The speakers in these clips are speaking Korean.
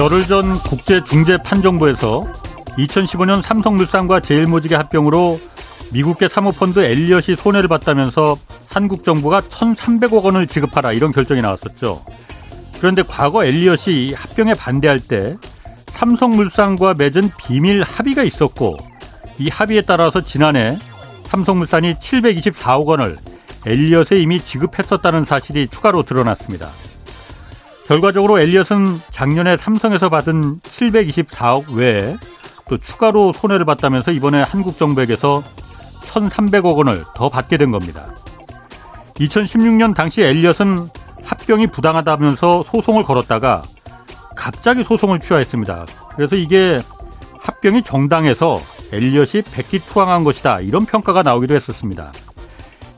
열흘 전 국제중재판정부에서 2015년 삼성물산과 제일모직의 합병으로 미국계 사모펀드 엘리엇이 손해를 봤다면서 한국 정부가 1,300억 원을 지급하라 이런 결정이 나왔었죠. 그런데 과거 엘리엇이 합병에 반대할 때 삼성물산과 맺은 비밀 합의가 있었고 이 합의에 따라서 지난해 삼성물산이 724억 원을 엘리엇에 이미 지급했었다는 사실이 추가로 드러났습니다. 결과적으로 엘리엇은 작년에 삼성에서 받은 724억 외에 또 추가로 손해를 봤다면서 이번에 한국 정부에게서 1,300억 원을 더 받게 된 겁니다. 2016년 당시 엘리엇은 합병이 부당하다면서 소송을 걸었다가 갑자기 소송을 취하했습니다. 그래서 이게 합병이 정당해서 엘리엇이 백기 투항한 것이다 이런 평가가 나오기도 했었습니다.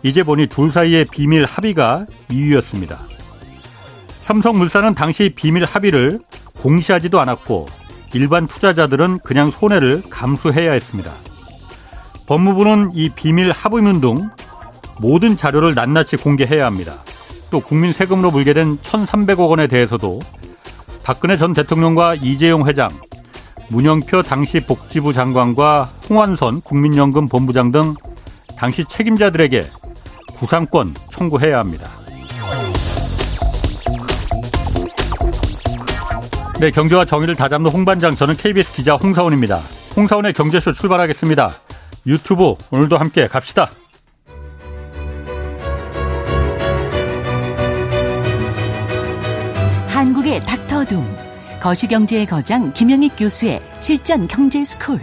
이제 보니 둘 사이의 비밀 합의가 이유였습니다. 삼성물산은 당시 비밀 합의를 공시하지도 않았고 일반 투자자들은 그냥 손해를 감수해야 했습니다. 법무부는 이 비밀 합의문 등 모든 자료를 낱낱이 공개해야 합니다. 또 국민 세금으로 물게 된 1,300억 원에 대해서도 박근혜 전 대통령과 이재용 회장, 문영표 당시 복지부 장관과 홍완선 국민연금 본부장 등 당시 책임자들에게 구상권 청구해야 합니다. 네, 경제와 정의를 다 잡는 홍반장 저는 KBS 기자 홍사훈입니다. 홍사훈의 경제쇼 출발하겠습니다. 유튜브 오늘도 함께 갑시다. 한국의 닥터둠 거시경제의 거장 김영익 교수의 실전 경제 스쿨.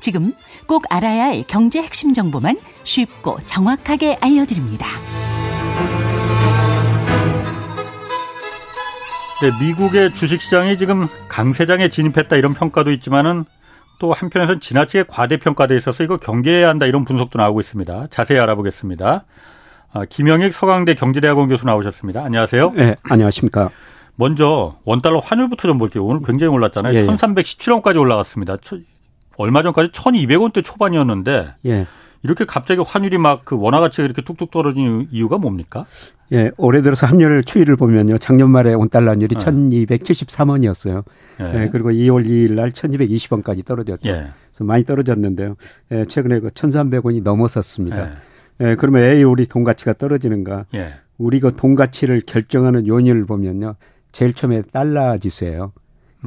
지금 꼭 알아야 할 경제 핵심 정보만 쉽고 정확하게 알려드립니다. 네, 미국의 주식시장이 지금 강세장에 진입했다 이런 평가도 있지만은 또 한편에서는 지나치게 과대평가돼 있어서 이거 경계해야 한다 이런 분석도 나오고 있습니다. 자세히 알아보겠습니다. 아, 김영익 서강대 경제대학원 교수 나오셨습니다. 안녕하세요. 네, 안녕하십니까. 먼저 원달러 환율부터 좀 볼게요. 오늘 굉장히 올랐잖아요. 예, 1317원까지 올라갔습니다. 얼마 전까지 1200원대 초반이었는데 예. 이렇게 갑자기 환율이 막 그 원화 가치가 이렇게 뚝뚝 떨어진 이유가 뭡니까? 예, 올해 들어서 환율 추이를 보면요. 작년 말에 원달러 환율이 네. 1273원이었어요. 예. 예. 그리고 2월 2일 날 1220원까지 떨어졌죠. 예. 그래서 많이 떨어졌는데요. 예, 최근에 그 1300원이 넘어섰습니다. 예. 예, 그러면 왜 우리 돈 가치가 떨어지는가? 예. 우리 그 돈 가치를 결정하는 요인을 보면요. 제일 처음에 달러 지수예요.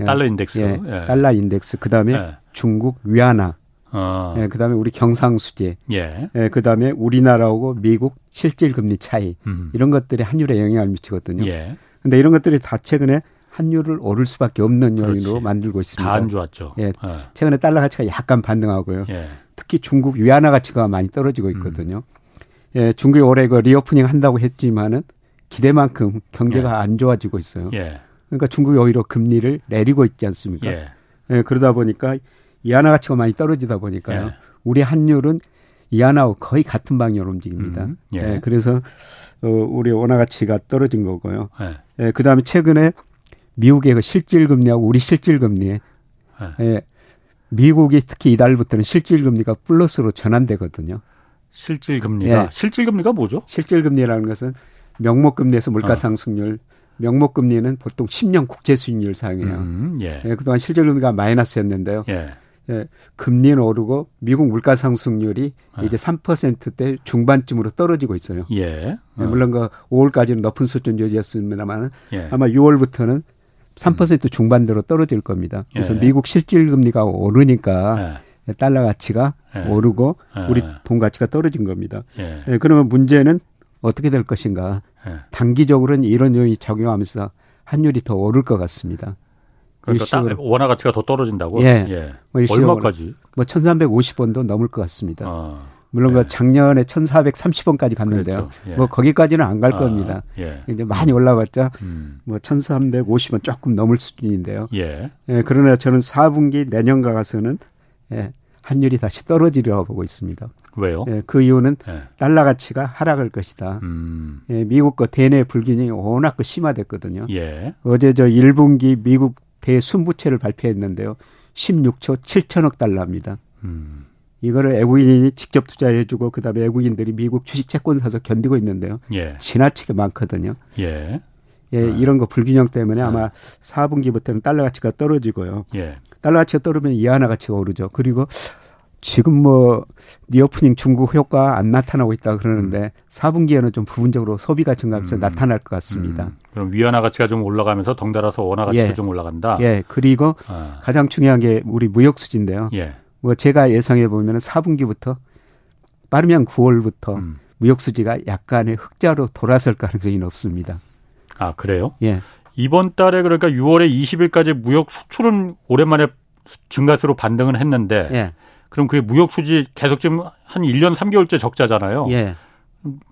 달러 인덱스. 예, 예. 달러 인덱스. 그다음에 예. 중국 위안화. 어. 예, 그다음에 우리 경상수지. 예. 예, 그다음에 우리나라하고 미국 실질 금리 차이. 음. 이런 것들이 환율에 영향을 미치거든요. 예. 근데 이런 것들이 다 최근에 환율을 오를 수밖에 없는 요인으로 그렇지. 만들고 있습니다. 다 안 좋았죠. 예. 예. 최근에 달러 가치가 약간 반등하고요. 예. 특히 중국 위안화 가치가 많이 떨어지고 있거든요. 음. 예, 중국이 올해 그 reopening 한다고 했지만은 기대만큼 경제가 예. 안 좋아지고 있어요. 예. 그러니까 중국이 오히려 금리를 내리고 있지 않습니까? 예. 예 그러다 보니까 이하나 가치가 많이 떨어지다 보니까요. 예. 우리 환율은 이하나하고 거의 같은 방향으로 움직입니다. 음, 예. 예. 그래서 어, 우리 원화 가치가 떨어진 거고요. 예. 예 그다음에 최근에 미국의 그 실질 금리하고 우리 실질 금리 예. 예. 미국이 특히 이달부터는 실질 금리가 플러스로 전환되거든요. 실질 금리가 실질 금리가 뭐죠? 실질 금리라는 것은 명목 금리에서 물가 상승률, 어. 명목 금리는 보통 10년 국제 수익률 상이에요. 음, 예. 예, 그동안 실질 금리가 마이너스였는데요. 예. 예, 금리는 오르고 미국 물가 상승률이 예. 이제 3%대 중반쯤으로 떨어지고 있어요. 예. 예 어. 예, 물론 그 5월까지는 높은 수준 유지였습니다만 예. 아마 6월부터는 3% 음. 중반대로 떨어질 겁니다. 그래서 미국 실질 금리가 오르니까 달러 가치가 오르고 우리 돈 가치가 떨어진 겁니다. 예, 그러면 문제는 어떻게 될 것인가. 네. 단기적으로는 이런 요인이 작용하면서 환율이 더 오를 것 같습니다. 그러니까 원화 가치가 더 떨어진다고? 예. 예. 뭐 얼마까지? 뭐 1,350원도 넘을 것 같습니다. 아, 물론 그 예. 그 작년에 1,430원까지 갔는데요. 예. 뭐 거기까지는 안갈 아, 겁니다. 예. 이제 많이 올라갔자 음. 뭐 1,350원 조금 넘을 수준인데요. 예. 예. 그러나 저는 4분기 내년가 가서는 예. 환율이 다시 떨어지려고 보고 있습니다. 왜요? 예, 그 이유는 예. 달러 가치가 하락할 것이다. 음. 예, 미국 거 대내 불균형이 워낙 그 심화됐거든요. 예. 어제 저 1분기 미국 대순부채를 발표했는데요. 16초 7천억 달러입니다. 음. 이거를 외국인이 직접 투자해주고 그다음에 외국인들이 미국 주식 채권 사서 견디고 있는데요. 예. 지나치게 많거든요. 예. 예, 네. 이런 거 불균형 때문에 네. 아마 4분기부터는 달러 가치가 떨어지고요. 예. 달러 가치가 떨어지면 이하나 가치가 오르죠. 그리고 지금 뭐 reopening 중국 효과 안 나타나고 있다 그러는데 음. 4분기에는 좀 부분적으로 소비가 증가해서 음. 나타날 것 같습니다. 음. 그럼 위안화 가치가 좀 올라가면서 덩달아서 원화 가치가 예. 좀 올라간다. 예. 그리고 아. 가장 중요한 게 우리 무역 수지인데요. 예. 뭐 제가 예상해 보면 4분기부터 빠르면 9월부터 음. 무역 수지가 약간의 흑자로 돌아설 가능성이 높습니다. 아 그래요? 예. 이번 달에 그러니까 6월에 20일까지 무역 수출은 오랜만에 증가세로 반등을 했는데 예. 그럼 그게 무역 수지 계속 지금 한 1년 3개월째 적자잖아요. 예.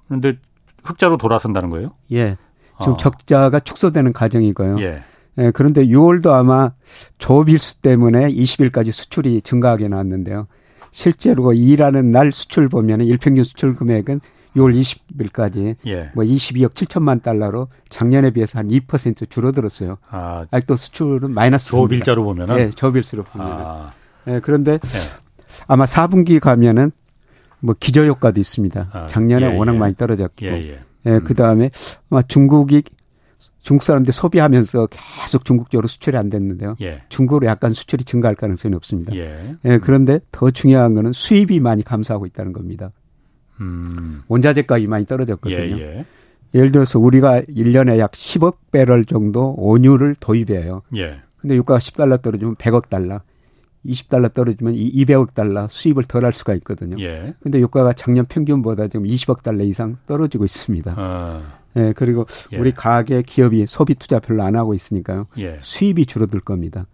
그런데 흑자로 돌아선다는 거예요? 예. 지금 어. 적자가 축소되는 과정이고요. 예. 예. 그런데 6월도 아마 조빌수 때문에 20일까지 수출이 증가하게 나왔는데요. 실제로 일하는 날 수출 보면 은 일평균 수출 금액은 6월 20일까지 예. 뭐 22억 7천만 달러로 작년에 비해서 한 2% 줄어들었어요. 아, 아직도 수출은 마이너스. 조빌자로 보면은. 네, 조빌수로 보면. 아. 네, 그런데 예. 아마 4분기 가면은 뭐 기저 효과도 있습니다. 아, 작년에 예, 워낙 예. 많이 떨어졌고, 예, 예. 예 음. 그 다음에 아마 중국이 중국 사람들 소비하면서 계속 중국 쪽으로 수출이 안 됐는데요. 예. 중국으로 약간 수출이 증가할 가능성이 높습니다. 예. 예. 그런데 더 중요한 거는 수입이 많이 감소하고 있다는 겁니다. 음. 원자재 가격이 많이 떨어졌거든요. 예, 를 들어서 우리가 1년에 약 10억 배럴 정도 원유를 도입해요. 예. 근데 유가가 10달러 떨어지면 100억 달러. 20달러 떨어지면 200억 달러 수입을 덜 할 수가 있거든요. 예. 근데 유가가 작년 평균보다 지금 20억 달러 이상 떨어지고 있습니다. 아. 예, 그리고 예. 우리 가계 기업이 소비 투자 별로 안 하고 있으니까요. 예. 수입이 줄어들 겁니다.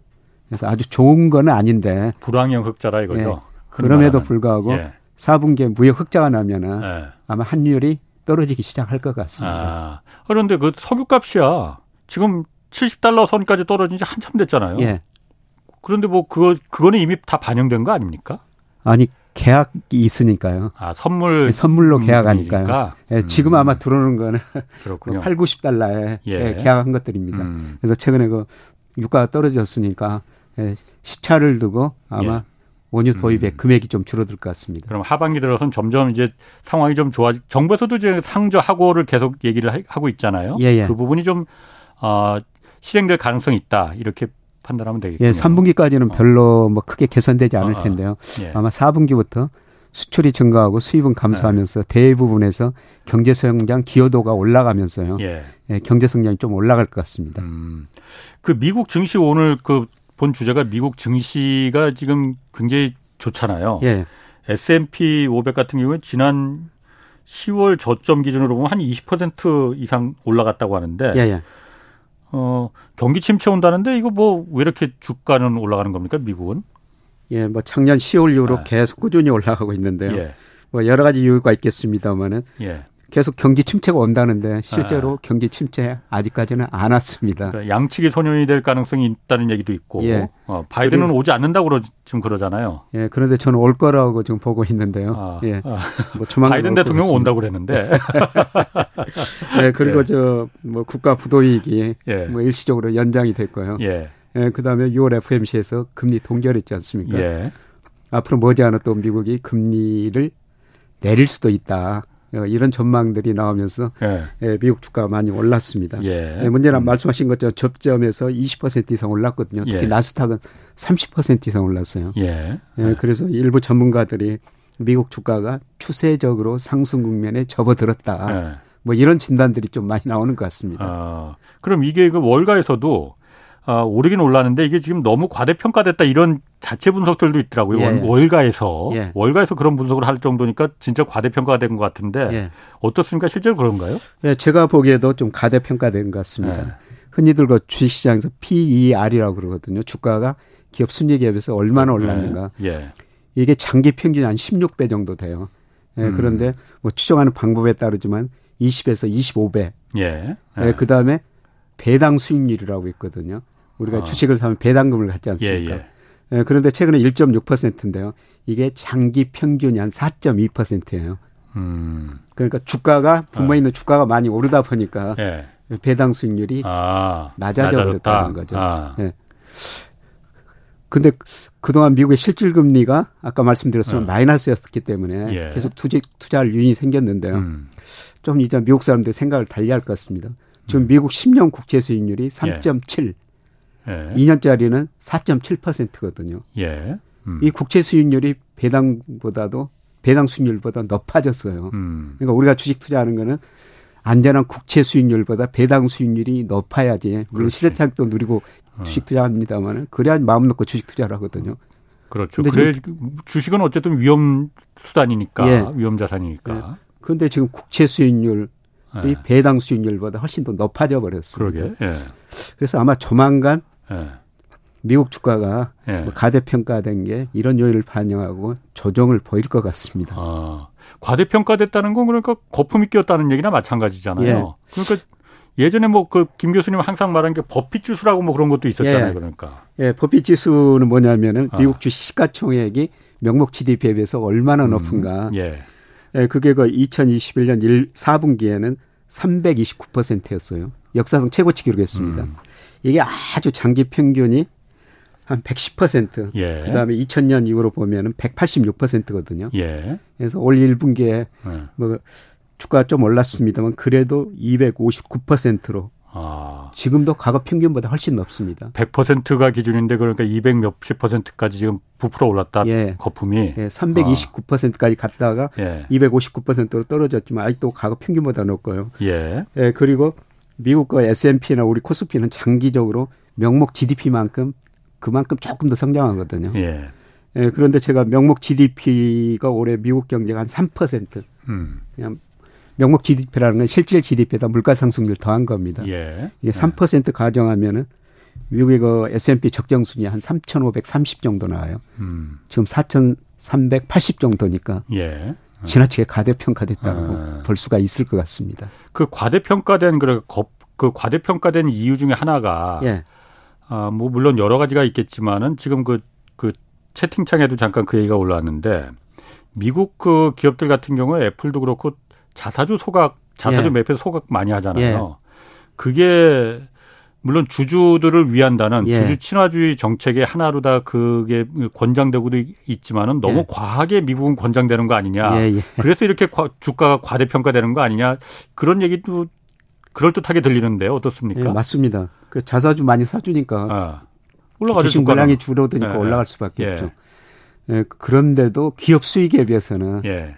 그래서 아주 좋은 건 아닌데 불황형 흑자라 이거죠. 예. 그럼에도 불구하고 예. 4분기에 무역 흑자가 나면은 예. 아마 환율이 떨어지기 시작할 것 같습니다. 아. 그런데 그 석유값이야 지금 70달러 선까지 떨어진 지 한참 됐잖아요. 예. 그런데 뭐 그거 그거는 이미 다 반영된 거 아닙니까? 아니 계약이 있으니까요. 아 선물 네, 선물로 계약하니까요. 네, 지금 아마 들어오는 거는 그렇군요. 8, 90달러에 예. 계약한 것들입니다. 음. 그래서 최근에 그 유가가 떨어졌으니까 예, 시차를 두고 아마 예. 원유 도입의 음. 금액이 좀 줄어들 것 같습니다. 그럼 하반기 들어서는 점점 이제 상황이 좀 좋아. 정부에서도 이제 상저 하고를 계속 얘기를 하고 있잖아요. 예, 예. 그 부분이 좀 어, 실행될 가능성이 있다 이렇게 판단하면 되겠군요. 예, 3분기까지는 어. 별로 뭐 크게 개선되지 않을 어, 어. 텐데요. 예. 아마 4분기부터 수출이 증가하고 수입은 감소하면서 네. 대부분에서 경제 성장 기여도가 올라가면서요. 예. 예, 경제 성장이 좀 올라갈 것 같습니다. 음. 그 미국 증시 오늘 그 본 주제가 미국 증시가 지금 굉장히 좋잖아요. 예. S&P 500 같은 경우에 지난 10월 저점 기준으로 보면 한 20% 이상 올라갔다고 하는데 예, 예. 어, 경기 침체 온다는데 이거 뭐 왜 이렇게 주가는 올라가는 겁니까 미국은? 예, 뭐 작년 10월 이후로 아. 계속 꾸준히 올라가고 있는데요. 예. 뭐 여러 가지 이유가 있겠습니다만은 예. 계속 경기 침체가 온다는데 실제로 아. 경기 침체 아직까지는 안 왔습니다. 그러니까 양측이 소년이 될 가능성이 있다는 얘기도 있고 예. 어, 바이든은 그리고, 오지 않는다고 그러, 지금 그러잖아요. 예, 그런데 저는 올 거라고 지금 보고 있는데요. 아. 예, 아. 뭐 조만간 바이든 대통령 온다고 그랬는데. 예, 그리고 예. 저뭐 국가 부도이익이 예. 뭐 일시적으로 연장이 됐고요. 예. 예, 그다음에 6월 FMC에서 금리 동결했지 않습니까? 예. 앞으로 머지않아 또 미국이 금리를 내릴 수도 있다. 어, 이런 전망들이 나오면서 예. 예, 미국 주가가 많이 올랐습니다. 예. 예, 문제는 음. 말씀하신 것처럼 접점에서 20% 이상 올랐거든요. 특히 예. 나스닥은 30% 이상 올랐어요. 예. 예. 그래서 일부 전문가들이 미국 주가가 추세적으로 상승 국면에 접어들었다. 뭐 이런 진단들이 좀 많이 나오는 것 같습니다. 아, 그럼 이게 그 월가에서도 아, 오르긴 올랐는데 이게 지금 너무 과대평가됐다 이런 자체 분석들도 있더라고요. 예. 월가에서 예. 월가에서 그런 분석을 할 정도니까 진짜 과대평가가 된 것 같은데 예. 어떻습니까? 실제로 그런가요? 예, 제가 보기에도 좀 과대평가된 것 같습니다. 예. 흔히들 그 주식시장에서 PER이라고 그러거든요. 주가가 기업 순이익에 서 얼마나 예. 올랐는가. 예. 이게 장기 평균이 한 16배 정도 돼요. 예, 음. 그런데 뭐 추정하는 방법에 따르지만 20에서 25배. 예. 예. 그다음에 배당 수익률이라고 있거든요. 우리가 아. 주식을 사면 배당금을 갖지 않습니까? 예, 예. 예, 그런데 최근에 1.6%인데요. 이게 장기 평균이 한 4.2%예요. 음. 그러니까 주가가 부모 있는 아. 주가가 많이 오르다 보니까 예. 배당 수익률이 아, 낮아져 버렸다는 거죠. 아. 예. 근데 그동안 미국의 실질 금리가 아까 말씀드렸지만 어. 마이너스였기 때문에 예. 계속 투지, 투자할 유인이 생겼는데요. 음. 좀 이제 미국 사람들 생각을 달리 할 것 같습니다. 지금 음. 미국 10년 국채 수익률이 3.7. 예. 2년짜리는 4.7%거든요. 예. 음. 이 국채 수익률이 배당보다도 배당 수익률보다 높아졌어요. 음. 그러니까 우리가 주식 투자하는 거는 안전한 국채 수익률보다 배당 수익률이 높아야지 물론 시대착도 누리고 어. 주식 투자합니다만은 그래야 마음 놓고 주식 투자를 하거든요. 그렇죠. 그래 주식은 어쨌든 위험 수단이니까 예. 위험 자산이니까. 예. 그런데 지금 국채 수익률이 예. 배당 수익률보다 훨씬 더 높아져 버렸습니다. 그러게. 예. 그래서 아마 조만간 예. 미국 주가가 예. 뭐 가대평가된 게 이런 요인을 반영하고 조정을 보일 것 같습니다. 아, 과대평가됐다는 건 그러니까 거품이 끼었다는 얘기나 마찬가지잖아요. 예. 그러니까 예전에 뭐 그 김 교수님 항상 말한 게 버핏 지수라고 뭐 그런 것도 있었잖아요. 예. 그러니까. 예, 버핏 지수는 뭐냐면은 아. 미국 주식 시가총액이 명목 GDP에 비해서 얼마나 음, 높은가. 예. 예, 그게 그 2021년 1, 4분기에는 329%였어요. 역사상 최고치 기록했습니다. 음. 이게 아주 장기 평균이 한 110%. 예. 그다음에 2000년 이후로 보면은 186%거든요. 예. 그래서 올 1분기에 예. 뭐 주가 좀 올랐습니다만 그래도 259%로 아. 지금도 과거 평균보다 훨씬 높습니다. 100%가 기준인데 그러니까 200 몇십 퍼센트까지 지금 부풀어 올랐다. 예. 거품이. 예, 329%까지 갔다가 예. 259%로 떨어졌지만 아직도 과거 평균보다 높고요. 예. 예, 그리고 미국 과 S&P나 우리 코스피는 장기적으로 명목 GDP만큼 그만큼 조금 더 성장하거든요. 예. 예, 그런데 제가 명목 GDP가 올해 미국 경제가 한 3%. 음. 그냥 명목 GDP라는 건 실질 GDP에다 물가 상승률 더한 겁니다. 예. 이게 3% 예. 가정하면은 미국의 그 S&P 적정 순위 한 3,530 정도 나와요. 음. 지금 4,380 정도니까. 예. 지나치게 과대평가됐다고 아. 볼 수가 있을 것 같습니다. 그 과대평가된 그, 그 과대평가된 이유 중에 하나가 예. 아, 뭐 물론 여러 가지가 있겠지만은 지금 그, 그 채팅창에도 잠깐 그 얘기가 올라왔는데 미국 그 기업들 같은 경우에 애플도 그렇고 자사주 소각, 자사주 예. 매입해서 소각 많이 하잖아요. 예. 그게 물론 주주들을 위한다는 예. 주주 친화주의 정책의 하나로 다 그게 권장되고도 있지만은 너무 예. 과하게 미국은 권장되는 거 아니냐. 예, 예. 그래서 이렇게 주가가 과대평가되는 거 아니냐. 그런 얘기도 그럴듯하게 들리는데요. 어떻습니까? 예, 맞습니다. 그 자사주 많이 사주니까 아, 올라가죠. 주식 물량이 줄어드니까 예, 올라갈 수밖에 예. 없죠. 예, 그런데도 기업 수익에 비해서는 예.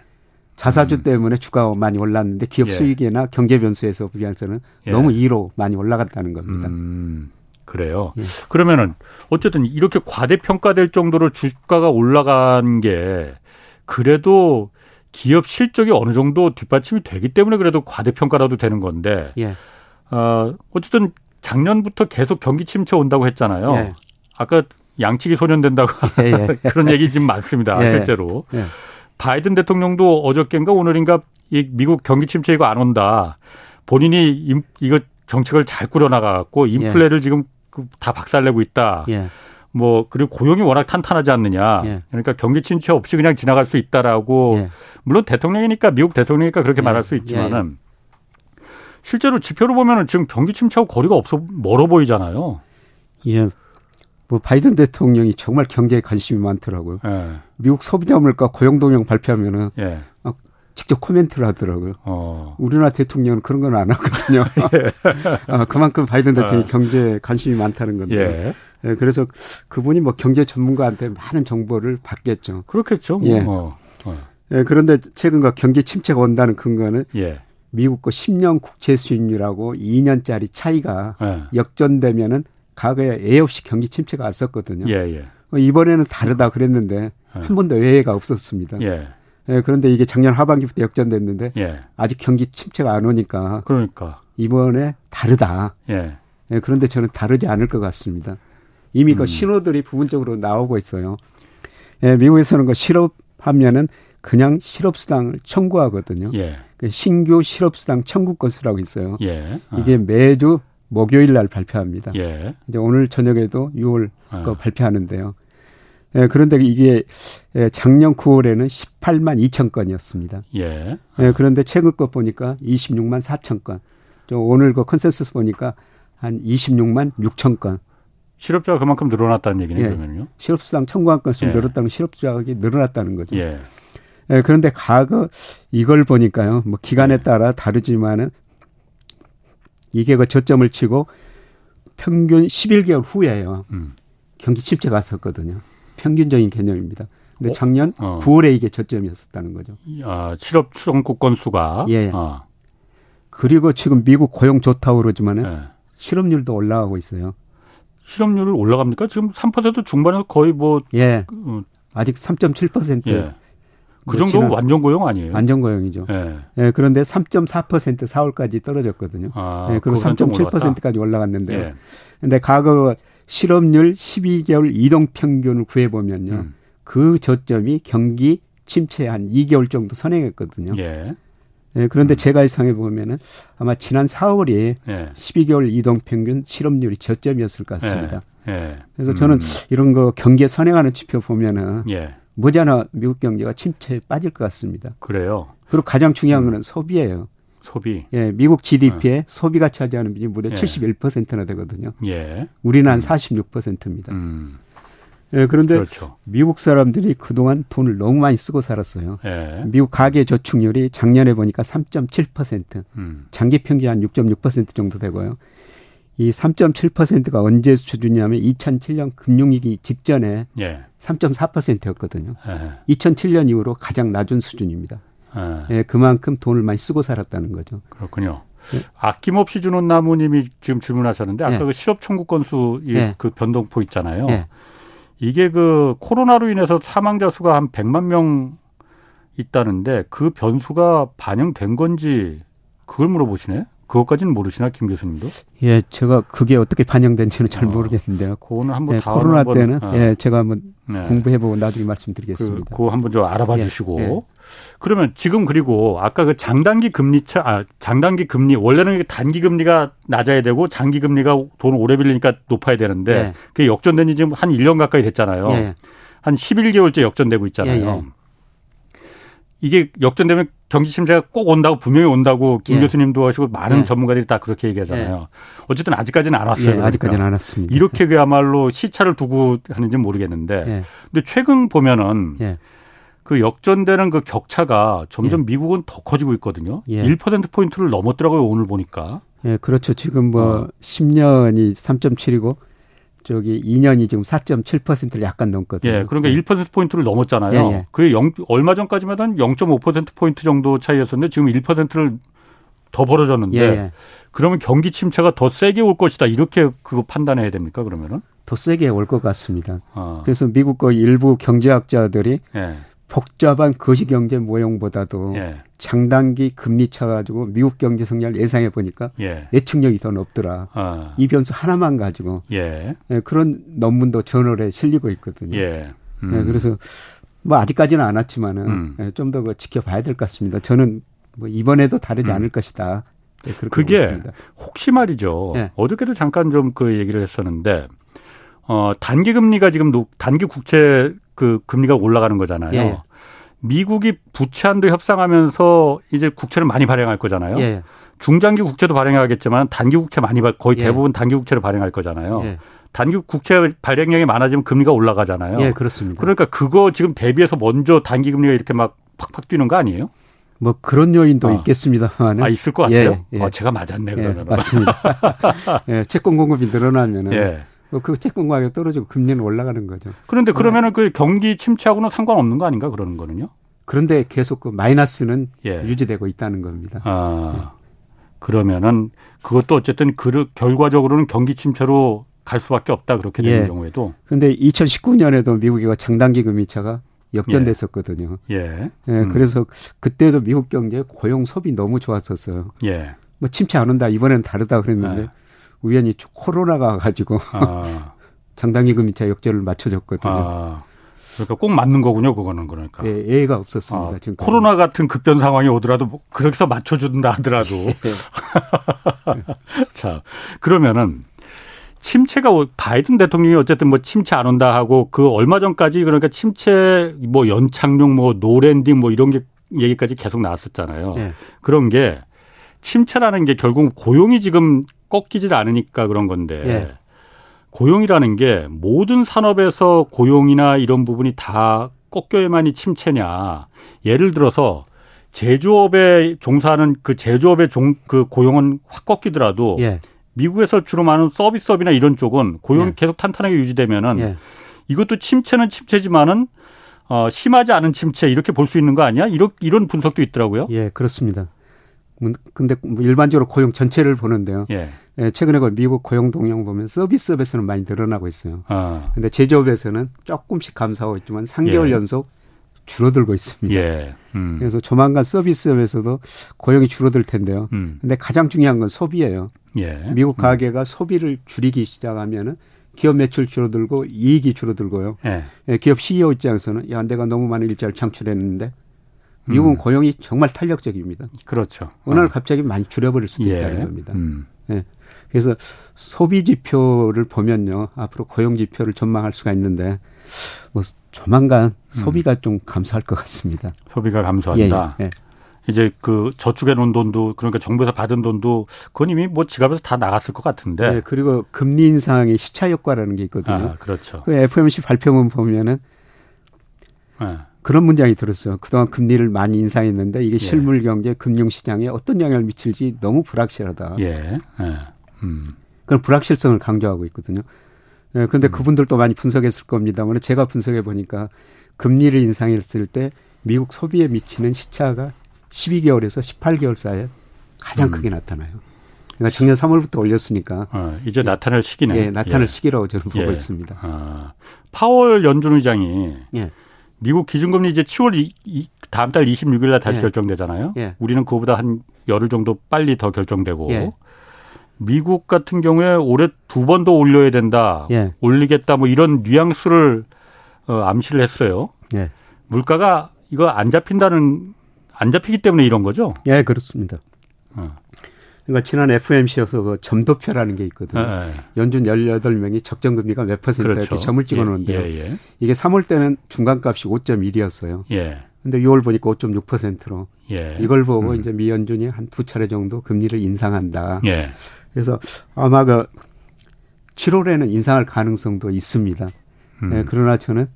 자사주 음. 때문에 주가가 많이 올랐는데 기업 예. 수익이나 경제 변수에서 비해서는 너무 이로 많이 올라갔다는 겁니다. 음, 그래요. 그러면은 어쨌든 이렇게 과대평가될 정도로 주가가 올라간 게 그래도 기업 실적이 어느 정도 뒷받침이 되기 때문에 그래도 과대평가라도 되는 건데, 예. 어, 어쨌든 작년부터 계속 경기 침체 온다고 했잖아요. 예. 아까 양치기 소년 된다고 예, 예. 그런 얘기 지금 많습니다. 예. 실제로. 예. 바이든 대통령도 어저께인가 오늘인가 이 미국 경기 침체 이거 안 온다. 본인이 임, 이거 정책을 잘 꾸려나가갖고 인플레를 지금 그다 박살내고 있다. 뭐 그리고 고용이 워낙 탄탄하지 않느냐. 예. 그러니까 경기 침체 없이 그냥 지나갈 수 있다라고 예. 물론 대통령이니까 미국 대통령이니까 그렇게 예. 말할 수 있지만은 예. 실제로 지표로 보면은 지금 경기 침체하고 거리가 없어 멀어 보이잖아요. 예. 뭐 바이든 대통령이 정말 경제에 관심이 많더라고요. 예. 미국 소비자 물가 고용 동향 발표하면은 예. 직접 코멘트를 하더라고요. 어. 우리나라 대통령은 그런 건 안 하거든요. 예. 아, 그만큼 바이든 대통령이 어. 경제에 관심이 많다는 건데. 예. 예. 그래서 그분이 뭐 경제 전문가한테 많은 정보를 받겠죠. 그렇겠죠. 뭐. 예. 어. 어. 예. 그런데 최근과 경제 침체가 온다는 근거는 예. 미국 거 10년 국채 수익률하고 2년짜리 차이가 예. 역전되면은 과거에 애 없이 경기 침체가 왔었거든요. 예, 예. 어, 이번에는 다르다 그랬는데 예. 한 번도 예외가 없었습니다. 예. 예, 그런데 이게 작년 하반기부터 역전됐는데 예. 아직 경기 침체가 안 오니까 그러니까 이번에 다르다. 그런데 저는 다르지 않을 것 같습니다. 이미 그 음. 그 신호들이 부분적으로 나오고 있어요. 예, 미국에서는 그 실업하면은 그냥 실업수당을 청구하거든요. 예. 그 신규 실업수당 청구 건수라고 있어요. 예. 어. 이게 매주 목요일 날 발표합니다. 예. 이제 오늘 저녁에도 6월 어. 거 발표하는데요. 예, 그런데 이게 예, 작년 9월에는 18만 2천 건이었습니다. 예. 예. 그런데 최근 거 보니까 26만 4천 건. 저 오늘 그 컨센서스 보니까 한 26만 6천 건. 실업자가 그만큼 늘어났다는 얘기네요, 예. 그러면요. 실업수당 청구한 건수 예. 늘었다는 실업자가 늘어났다는 거죠. 예. 예. 그런데 과거 이걸 보니까요, 뭐 기간에 예. 따라 다르지만은 이게 그 저점을 치고 평균 11개월 후에요. 음. 경기 침체 갔었거든요. 평균적인 개념입니다. 근데 어? 작년 어. 9월에 이게 저점이었었다는 거죠. 아, 실업 출원국 건수가 예. 어. 그리고 지금 미국 고용 좋다고 그러지만은 예. 실업률도 올라가고 있어요. 실업률을 올라갑니까? 지금 3% 중반에서 거의 뭐 예. 어. 아직 3.7%. 예. 그 정도면 완전 고용 아니에요? 완전 고용이죠. 예. 예 그런데 3.4% 4월까지 떨어졌거든요. 아, 예, 그리고 3.7%까지 올라갔는데요. 예. 근데 과거 실업률 12개월 이동 평균을 구해 보면요. 음. 그 저점이 경기 침체 한 2개월 정도 선행했거든요. 예. 예, 그런데 음. 제가 예상해 보면은 아마 지난 4월이 예. 12개월 이동 평균 실업률이 저점이었을 것 같습니다. 예. 예. 그래서 저는 음. 이런 거 경기에 선행하는 지표 보면은 예. 머지않아 미국 경제가 침체에 빠질 것 같습니다. 그래요. 그리고 가장 중요한 음. 거는 소비예요. 소비. 예, 미국 GDP에 어. 소비가 차지하는 비율이 무려 예. 71%나 되거든요. 예. 우리는 한 46%입니다. 음. 음. 예, 그런데 그렇죠. 미국 사람들이 그동안 돈을 너무 많이 쓰고 살았어요. 예. 미국 가계 저축률이 작년에 보니까 3.7%, 음. 장기 평균 한 6.6% 정도 되고요. 이 3.7%가 언제 수준이냐면 2007년 금융위기 직전에 예. 3.4%였거든요. 예. 2007년 이후로 가장 낮은 수준입니다. 예. 예. 그만큼 돈을 많이 쓰고 살았다는 거죠. 그렇군요. 예. 아낌없이 주는 나무님이 지금 질문하셨는데 아까 예. 그 실업 청구 건수 예. 그 변동포 있잖아요. 예. 이게 그 코로나로 인해서 사망자 수가 한 100만 명 있다는데 그 변수가 반영된 건지 그걸 물어보시네. 그것까지는 모르시나 김 교수님도? 예, 제가 그게 어떻게 반영된지는 잘 어, 모르겠는데요. 그거는 한번 예, 코로나 한번, 때는 어. 예, 제가 한번 네. 공부해보고 나중에 말씀드리겠습니다. 그, 그거 한번 좀 알아봐 예, 주시고. 예. 그러면 지금 그리고 아까 그 장단기 금리 차, 아, 장단기 금리 원래는 단기 금리가 낮아야 되고 장기 금리가 돈을 오래 빌리니까 높아야 되는데 예. 그게 역전된 지 지금 한 1년 가까이 됐잖아요. 예. 한 11개월째 역전되고 있잖아요. 예, 이게 역전되면 경기 침체가 꼭 온다고 분명히 온다고 김 예. 교수님도 하시고 많은 예. 전문가들이 다 그렇게 얘기하잖아요. 예. 어쨌든 아직까지는 안 왔어요. 예, 그러니까. 아직까지는 안 왔습니다. 이렇게 그야말로 시차를 두고 하는지는 모르겠는데, 예. 근데 최근 보면은 예. 그 역전되는 그 격차가 점점 미국은 더 커지고 있거든요. 예. 1% 포인트를 넘었더라고요 오늘 보니까. 예, 그렇죠. 지금 뭐 어. 10년이 3.7이고 저기 2년이 지금 4.7%를 약간 넘거든요. 예, 그러니까 예. 1% 포인트를 넘었잖아요. 예, 예. 그게 0, 얼마 전까지만 한 0.5% 포인트 정도 차이였었는데 지금 1%를 더 벌어졌는데 예, 예. 그러면 경기 침체가 더 세게 올 것이다 이렇게 그거 판단해야 됩니까 그러면은? 더 세게 올 것 같습니다. 아. 그래서 미국 거 일부 경제학자들이 예. 복잡한 거시 경제 모형보다도 예. 장단기 금리 쳐가지고 미국 경제 성장을 예상해 보니까 예. 예측력이 더 높더라. 아. 이 변수 하나만 가지고 예. 예, 그런 논문도 저널에 실리고 있거든요. 예. 음. 예, 그래서 뭐 아직까지는 안 왔지만은 음. 예, 좀더 그 지켜봐야 될 것 같습니다. 저는 뭐 이번에도 다르지 음. 않을 것이다. 예, 그게 보겠습니다. 혹시 말이죠. 예. 어저께도 잠깐 좀 그 얘기를 했었는데 어 단기 금리가 지금 높, 단기 국채 그 금리가 올라가는 거잖아요. 예. 미국이 부채 한도 협상하면서 이제 국채를 많이 발행할 거잖아요. 예. 중장기 국채도 발행하겠지만 단기 국채 많이 거의 예. 대부분 단기 국채를 발행할 거잖아요. 예. 단기 국채 발행량이 많아지면 금리가 올라가잖아요. 예, 그렇습니다. 그러니까 그거 지금 대비해서 먼저 단기 금리가 이렇게 막 팍팍 뛰는 거 아니에요? 뭐 그런 요인도 어. 있겠습니다만. 아 있을 것 같아요. 예, 예. 어, 제가 맞았네 그러면. 맞습니다. 예, 채권 공급이 늘어나면은 예. 뭐 그 채권 가격 떨어지고 금리는 올라가는 거죠. 그런데 그러면은 그 경기 침체하고는 상관없는 거 아닌가 그러는 거는요? 그런데 계속 그 마이너스는 예. 유지되고 있다는 겁니다. 아, 예. 그러면은 그것도 어쨌든 그 결과적으로는 경기 침체로 갈 수밖에 없다 그렇게 되는 예. 경우에도. 그런데 2019년에도 미국이 장단기 금리차가 역전됐었거든요. 예. 예. 예 음. 그래서 그때도 미국 경제 고용 소비 너무 좋았었어요. 예. 뭐 침체 안 온다 이번에는 다르다 그랬는데 예. 우연히 코로나가 와 가지고 아. 장단기 금리차 역전을 맞춰줬거든요. 아. 그러니까 꼭 맞는 거군요, 그거는 그러니까. 예, 예가 없었습니다. 아, 지금 코로나 같은 급변 상황이 오더라도 뭐 그렇게 해서 맞춰준다 하더라도. 예. 자, 그러면은 침체가 바이든 대통령이 어쨌든 뭐 침체 안 온다 하고 그 얼마 전까지 그러니까 침체 뭐 연착륙 뭐 no landing 뭐 이런 게 얘기까지 계속 나왔었잖아요. 예. 그런 게 침체라는 게 결국 고용이 지금 꺾이질 않으니까 그런 건데 예. 고용이라는 게 모든 산업에서 고용이나 이런 부분이 다 꺾여야만이 침체냐. 예를 들어서 제조업에 종사하는 그 제조업의 종, 그 고용은 확 꺾이더라도 예. 미국에서 주로 많은 서비스업이나 이런 쪽은 고용이 예. 계속 탄탄하게 유지되면은 예. 이것도 침체는 침체지만은 어, 심하지 않은 침체 이렇게 볼 수 있는 거 아니야? 이런 이런 분석도 있더라고요. 예, 그렇습니다. 음, 근데 뭐 일반적으로 고용 전체를 보는데요. 예. 예 최근에 그 미국 고용 동향 보면 서비스업에서는 많이 늘어나고 있어요. 아. 근데 제조업에서는 조금씩 감소하고 있지만 3개월 예. 연속 줄어들고 있습니다. 예. 음. 그래서 조만간 서비스업에서도 고용이 줄어들 텐데요. 음. 근데 가장 중요한 건 소비예요. 예. 미국 음. 가계가 음. 소비를 줄이기 시작하면은 기업 매출 줄어들고 이익이 줄어들고요. 예. 예 기업 CEO 입장에서는 야 내가 너무 많은 일자리를 창출했는데 미국은 음. 고용이 정말 탄력적입니다. 그렇죠. 어느 날 어. 갑자기 많이 줄여버릴 수도 예. 있다는 겁니다. 음. 예. 그래서 소비 지표를 보면요 앞으로 고용 지표를 전망할 수가 있는데 뭐 조만간 음. 소비가 음. 좀 감소할 것 같습니다. 소비가 감소한다. 예, 예. 이제 그 저축해 놓은 돈도 그러니까 정부에서 받은 돈도 그건 이미 뭐 지갑에서 다 나갔을 것 같은데. 네, 그리고 금리 인상의 시차 효과라는 게 있거든요. 아, 그렇죠. 그 FOMC 발표문 보면은 네. 그런 문장이 들었어요. 그동안 금리를 많이 인상했는데 이게 예. 실물 경제, 금융 시장에 어떤 영향을 미칠지 너무 불확실하다. 예. 예. 음. 그런 불확실성을 강조하고 있거든요. 예, 근데 음. 그분들도 많이 분석했을 겁니다만 제가 분석해 보니까 금리를 인상했을 때 미국 소비에 미치는 시차가 12개월에서 18개월 사이에 가장 음. 크게 나타나요. 그러니까 작년 3월부터 올렸으니까 어, 이제 나타날 시기네. 예, 나타날 예. 시기라고 저는 보고 예. 있습니다. 아, 파월 연준 의장이 예. 미국 기준금리 이제 7월 이, 이, 다음 달 26일 날 다시 예. 결정되잖아요. 예. 우리는 그보다 한 열흘 정도 빨리 더 결정되고 예. 미국 같은 경우에 올해 두 번 더 올려야 된다. 예. 올리겠다 뭐 이런 뉘앙스를 어, 암시를 했어요. 예. 물가가 이거 안 잡힌다는 안 잡히기 때문에 이런 거죠? 예, 그렇습니다. 어. 그러니까 지난 FMC에서 그 점도표라는 게 있거든요. 예, 예. 연준 18명이 적정금리가 몇 퍼센트 그렇죠. 이렇게 점을 찍어 놓는데요. 예, 예, 예, 이게 3월 때는 중간값이 5.1이었어요. 예. 근데 6월 보니까 5.6%로. 예. 이걸 보고 음. 이제 미 연준이 한 두 차례 정도 금리를 인상한다. 예. 그래서 아마 그 7월에는 인상할 가능성도 있습니다. 음. 예, 그러나 저는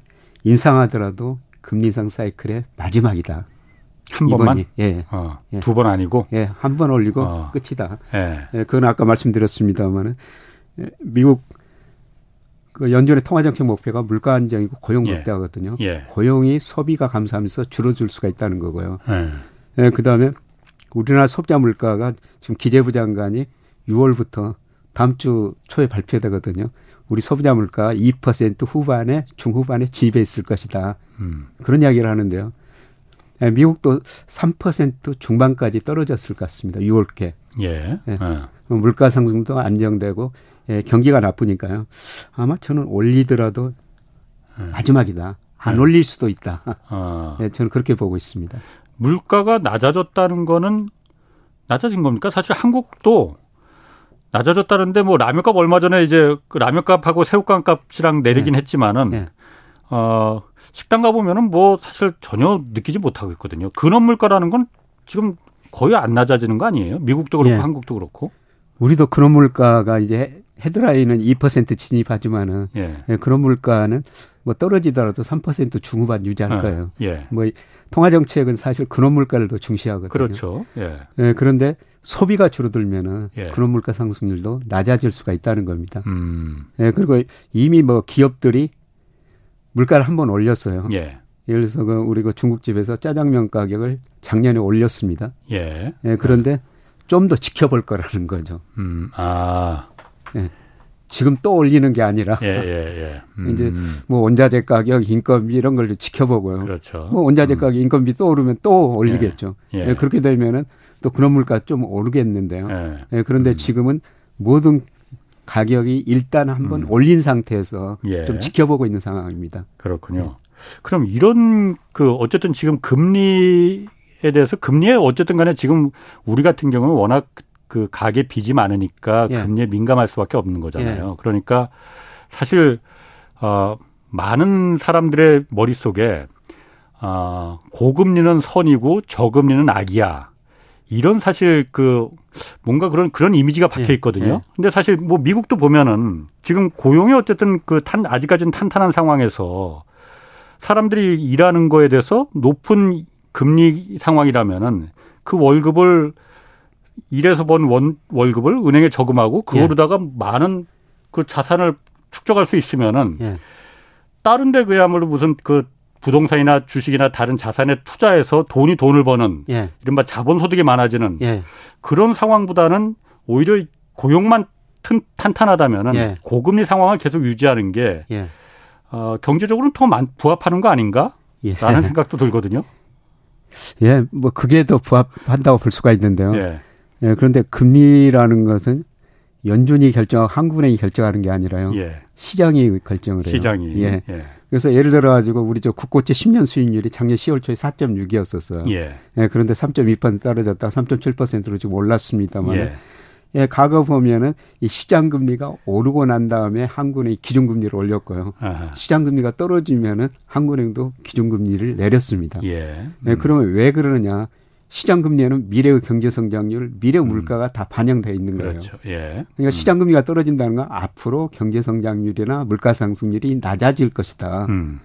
인상하더라도 금리 인상 사이클의 마지막이다. 한 번만? 예. 어, 예. 두번 아니고? 예, 한 번 올리고 어. 끝이다. 예. 예. 그건 아까 말씀드렸습니다만은 예, 미국 그 연준의 통화정책 목표가 물가 안정이고 고용 예. 극대화거든요. 예. 고용이 소비가 감소하면서 줄어들 수가 있다는 거고요. 예. 예, 그다음에 우리나라 소비자 물가가 지금 기재부 장관이 6월부터 다음 주 초에 발표되거든요. 우리 소비자 물가 2% 후반에 중후반에 집에 있을 것이다. 음. 그런 이야기를 하는데요. 예, 미국도 3% 중반까지 떨어졌을 것 같습니다. 6월께. 예. 예. 예. 물가 상승도 안정되고 예, 경기가 나쁘니까요. 아마 저는 올리더라도 예. 마지막이다. 안 예. 올릴 수도 있다. 아. 예, 저는 그렇게 보고 있습니다. 물가가 낮아졌다는 거는 낮아진 겁니까? 사실 한국도 낮아졌다는데 뭐 라면값 얼마 전에 이제 그 라면값하고 새우깡 값이랑 내리긴 네. 했지만은 네. 어 식당 가 보면은 뭐 사실 전혀 느끼지 못하고 있거든요. 근원 물가라는 건 지금 거의 안 낮아지는 거 아니에요? 미국도 그렇고 네. 한국도 그렇고. 우리도 근원 물가가 이제 헤드라인은 2% 진입하지만은 예. 예, 그런 물가는 뭐 떨어지더라도 3% 중후반 유지할 아, 거예요. 예. 뭐 통화 정책은 사실 근원 물가를 더 중시하거든요. 그렇죠. 예. 예 그런데 소비가 줄어들면은 예. 근원 물가 상승률도 낮아질 수가 있다는 겁니다. 음. 예, 그리고 이미 뭐 기업들이 물가를 한번 올렸어요. 예. 예를 들어서 그 우리 그 중국집에서 짜장면 가격을 작년에 올렸습니다. 예. 예 그런데 좀더 지켜볼 거라는 거죠. 음. 아. 예. 지금 또 올리는 게 아니라 예, 예, 예. 음. 이제 뭐 원자재 가격, 인건비 이런 걸 지켜보고요. 그렇죠. 뭐 원자재 음. 가격, 인건비 또 오르면 또 올리겠죠. 예. 예. 예 그렇게 되면은 또 그런 물가 좀 오르겠는데요. 예. 예 그런데 음. 지금은 모든 가격이 일단 한번 음. 올린 상태에서 예. 좀 지켜보고 있는 상황입니다. 그렇군요. 그럼 이런 그 어쨌든 지금 금리에 대해서 금리에 어쨌든 간에 지금 우리 같은 경우는 워낙 그 가계 빚이 많으니까 예. 금리에 민감할 수밖에 없는 거잖아요. 예. 그러니까 사실 어 많은 사람들의 머릿속에 어 고금리는 선이고 저금리는 악이야. 이런 사실 그 뭔가 그런 그런 이미지가 박혀 예. 있거든요. 예. 근데 사실 뭐 미국도 보면은 지금 고용이 어쨌든 그 탄 아직까지는 탄탄한 상황에서 사람들이 일하는 거에 대해서 높은 금리 상황이라면은 그 월급을 일해서 번 원, 월급을 은행에 저금하고 그거로다가 예. 많은 그 자산을 축적할 수 있으면은 예. 다른 데 그야말로 무슨 그 부동산이나 주식이나 다른 자산에 투자해서 돈이 돈을 버는 예. 이른바 자본소득이 많아지는 예. 그런 상황보다는 오히려 고용만 튼, 탄탄하다면은 예. 고금리 상황을 계속 유지하는 게 예. 어, 경제적으로는 더 부합하는 거 아닌가? 라는 생각도 들거든요. 예, 뭐 그게 더 부합한다고 볼 수가 있는데요. 예. 예, 그런데 금리라는 것은 연준이 결정하고 한국은행이 결정하는 게 아니라요. 예. 시장이 결정을 해요. 시장이. 예. 예. 그래서 예를 들어 가지고 우리 저 국고채 10년 수익률이 작년 10월 초에 4.6이었었어요. 예. 예. 그런데 3.2% 떨어졌다 3.7%로 지금 올랐습니다만 예. 예, 과거 보면은 이 시장 금리가 오르고 난 다음에 한국은행이 기준 금리를 올렸고요. 아하. 시장 금리가 떨어지면은 한국은행도 기준 금리를 내렸습니다. 예. 음. 예, 그러면 왜 그러느냐? 시장 금리에는 미래의 경제 성장률, 미래 음. 물가가 음. 다 반영돼 있는 거예요. 그렇죠. 예. 그러니까 음. 시장 금리가 떨어진다는 건 앞으로 경제 성장률이나 물가 상승률이 낮아질 것이다. 음.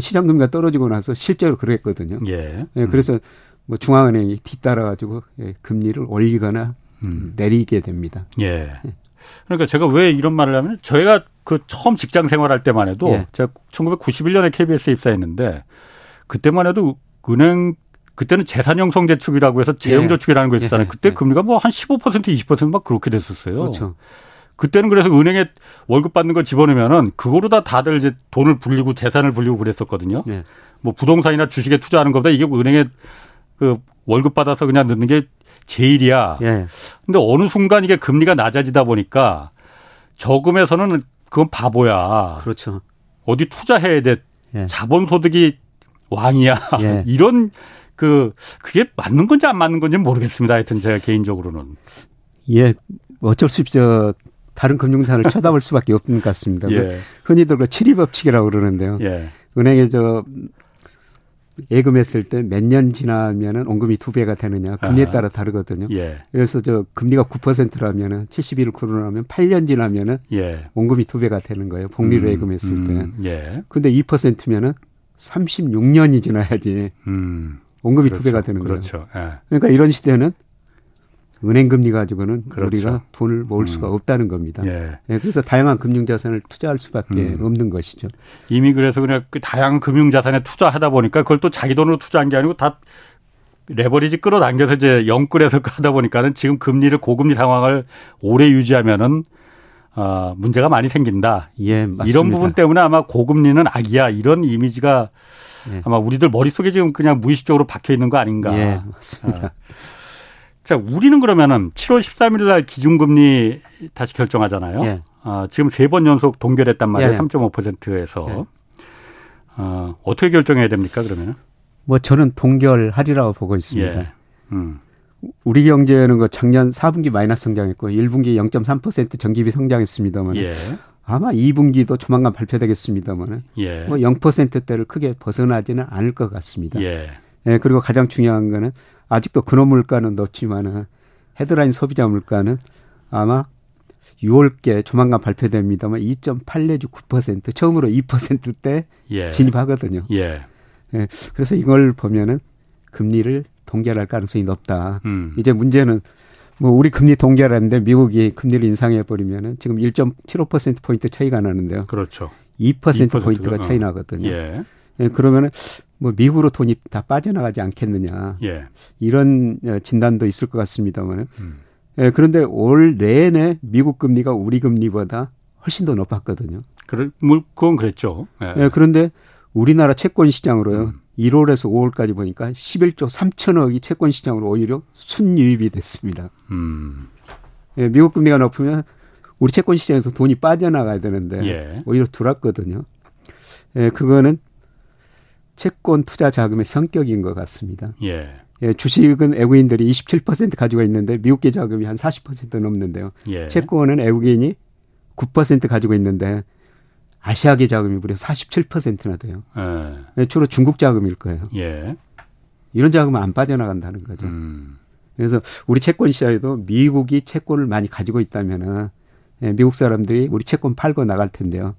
시장 금리가 떨어지고 나서 실제로 그랬거든요. 예. 예 그래서 뭐 중앙은행이 뒤따라 가지고 예, 금리를 올리거나 음. 내리게 됩니다. 예. 그러니까 제가 왜 이런 말을 하면 저희가 그 처음 직장 생활할 때만 해도 예. 제가 1991년에 KBS에 입사했는데 그때만 해도 은행 그때는 재산 형성 제축이라고 해서 재형 저축이라는 거 있었잖아요. 예. 그때 예. 금리가 뭐 한 15% 20%막 그렇게 됐었어요. 그렇죠. 그때는 그래서 은행에 월급 받는 거 집어넣으면은 그거로 다 다들 이제 돈을 불리고 재산을 불리고 그랬었거든요. 예. 뭐 부동산이나 주식에 투자하는 것보다 이게 은행에 그 월급 받아서 그냥 넣는 게 제일이야. 예. 근데 어느 순간 이게 금리가 낮아지다 보니까 저금에서는 그건 바보야. 그렇죠. 어디 투자해야 돼. 예. 자본 소득이 왕이야. 예. 이런 그 그게 맞는 건지 안 맞는 건지 모르겠습니다. 하여튼 제가 개인적으로는. 예. 어쩔 수 없죠. 다른 금융산을 쳐다볼 수밖에 없는 것 같습니다. 예. 흔히들 그 치리법칙이라고 그러는데요. 예. 은행에 저 예금했을 때 몇 년 지나면은 원금이 두 배가 되느냐 금리에 따라 다르거든요. 예. 그래서 저 금리가 9%라면은 71 코로나면 8년 지나면은 예. 원금이 두 배가 되는 거예요. 복리로 음, 예금했을 때. 음, 예. 근데 2%면은 36년이 지나야지 음, 원금이 그렇죠, 두 배가 되는 거예요. 그렇죠. 예. 그러니까 이런 시대는 은행 금리 가지고는 그렇죠. 우리가 돈을 모을 음. 수가 없다는 겁니다. 예. 네, 그래서 다양한 금융 자산을 투자할 수밖에 음. 없는 것이죠. 이미 그래서 그냥 그 다양한 금융 자산에 투자하다 보니까 그걸 또 자기 돈으로 투자한 게 아니고 다 레버리지 끌어당겨서 이제 영끌해서 하다 보니까는 지금 금리를 고금리 상황을 오래 유지하면은 어, 문제가 많이 생긴다. 예, 맞습니다. 이런 부분 때문에 아마 고금리는 악이야 이런 이미지가 예. 아마 우리들 머릿속에 지금 그냥 무의식적으로 박혀 있는 거 아닌가. 예, 맞습니다. 아. 자, 우리는 그러면은 7월 13일 날 기준금리 다시 결정하잖아요. 예. 어, 지금 세 번 연속 동결했단 말이에요. 예. 3.5%에서. 예. 어, 어떻게 결정해야 됩니까, 그러면은? 뭐 저는 동결하리라고 보고 있습니다. 예. 음. 우리 경제는 그 작년 4분기 마이너스 성장했고 1분기 0.3% 전기비 성장했습니다만 예. 아마 2분기도 조만간 발표되겠습니다만 예. 뭐 0%대를 크게 벗어나지는 않을 것 같습니다. 예. 예. 그리고 가장 중요한 거는 아직도 근원 물가는 높지만은 헤드라인 소비자 물가는 아마 6월께 조만간 발표됩니다만 2.8 내지 9% 처음으로 2%대 예. 진입하거든요. 예. 예. 그래서 이걸 보면은 금리를 동결할 가능성이 높다. 음. 이제 문제는 뭐 우리 금리 동결하는데 미국이 금리를 인상해 버리면은 지금 1.75% 포인트 차이가 나는데요. 그렇죠. 2% 포인트가 차이 나거든요. 예. 예, 그러면은 뭐 미국으로 돈이 다 빠져나가지 않겠느냐. 예. 이런 어, 진단도 있을 것 같습니다만. 음. 예, 그런데 올 내내 미국 금리가 우리 금리보다 훨씬 더 높았거든요. 뭐, 그건 그랬죠. 예. 예 그런데 우리나라 채권 시장으로요. 음. 1월에서 5월까지 보니까 11조 3천억이 채권 시장으로 오히려 순유입이 됐습니다. 음. 예, 미국 금리가 높으면 우리 채권 시장에서 돈이 빠져나가야 되는데 예. 오히려 들어왔거든요. 예, 그거는 채권 투자 자금의 성격인 것 같습니다. 예. 예, 주식은 외국인들이 27% 가지고 있는데 미국계 자금이 한 40% 넘는데요. 예. 채권은 외국인이 9% 가지고 있는데 아시아계 자금이 무려 47%나 돼요. 예. 예. 주로 중국 자금일 거예요. 예. 이런 자금은 안 빠져나간다는 거죠. 음. 그래서 우리 채권 시장에도 미국이 채권을 많이 가지고 있다면은 예, 미국 사람들이 우리 채권 팔고 나갈 텐데요.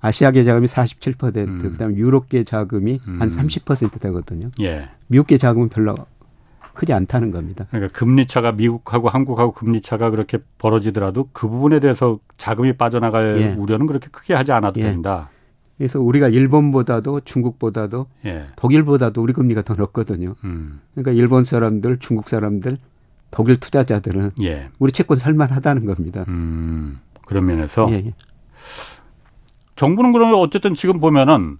아시아계 자금이 47%, 음. 그다음에 유럽계 자금이 음. 한30% 되거든요. 예. 미국계 자금은 별로 크지 않다는 겁니다. 그러니까 금리 차가 미국하고 한국하고 금리 차가 그렇게 벌어지더라도 그 부분에 대해서 자금이 빠져나갈 예. 우려는 그렇게 크게 하지 않아도 예. 된다. 그래서 우리가 일본보다도 중국보다도 예. 독일보다도 우리 금리가 더 높거든요. 음. 그러니까 일본 사람들, 중국 사람들, 독일 투자자들은 예. 우리 채권 살만하다는 겁니다. 음. 그런 면에서 예, 예. 정부는 그러면 어쨌든 지금 보면은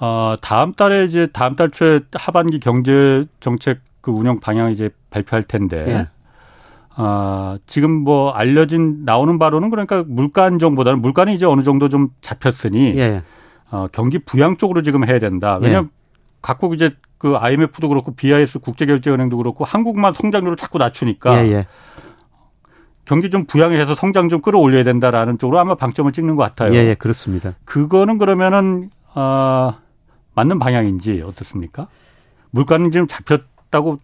어, 다음 달에 이제 다음 달 초에 하반기 경제 정책 그 운영 방향 이제 발표할 텐데. 예. 아, 지금 뭐 알려진 나오는 바로는 그러니까 물가 안정보다는 물가는 이제 어느 정도 좀 잡혔으니 예. 어, 경기 부양 쪽으로 지금 해야 된다. 왜냐하면 예. 각국 이제 그 IMF도 그렇고 BIS 국제결제은행도 그렇고 한국만 성장률을 자꾸 낮추니까 예, 예. 경기 좀 부양해서 성장 좀 끌어올려야 된다라는 쪽으로 아마 방점을 찍는 것 같아요. 예, 예 그렇습니다. 그거는 그러면은 어, 맞는 방향인지 어떻습니까? 물가는 지금 잡혔 다고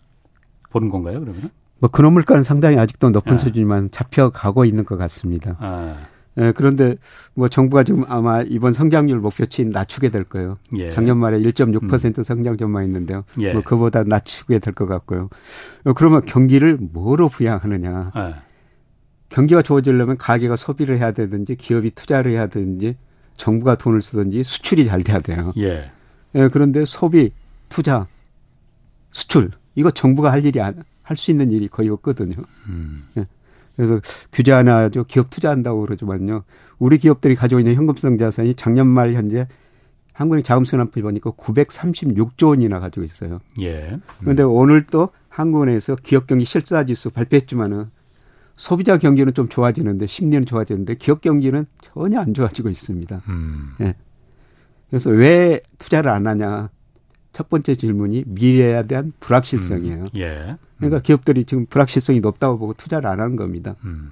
보는 건가요, 그러면? 뭐 근원 물가는 상당히 아직도 높은 아. 수준이지만 잡혀가고 있는 것 같습니다. 아. 예, 그런데 뭐 정부가 지금 아마 이번 성장률 목표치 낮추게 될 거예요. 예. 작년 말에 1.6% 음. 성장 전망했는데요. 예. 뭐 그보다 낮추게 될 것 같고요. 어, 그러면 경기를 뭐로 부양하느냐? 예. 경기가 좋아지려면 가게가 소비를 해야 되든지 기업이 투자를 해야 되든지 정부가 돈을 쓰든지 수출이 잘 돼야 돼요. 예. 예 그런데 소비, 투자, 수출 이거 정부가 할 일이 할수 있는 일이 거의 없거든요. 음. 예. 그래서 규제 하나 하죠. 기업 투자한다고 그러지만요. 우리 기업들이 가지고 있는 현금성 자산이 작년 말 현재 한국의 자금순환표 보니까 936조 원이나 가지고 있어요. 예. 그런데 음. 오늘 또 한국은행에서 기업 경기 실사 지수 발표했지만은 소비자 경기는 좀 좋아지는데 심리는 좋아지는데 기업 경기는 전혀 안 좋아지고 있습니다. 음. 예. 그래서 왜 투자를 안 하냐? 첫 번째 질문이 미래에 대한 불확실성이에요. 음. 예. 그러니까 음. 기업들이 지금 불확실성이 높다고 보고 투자를 안 하는 겁니다. 음.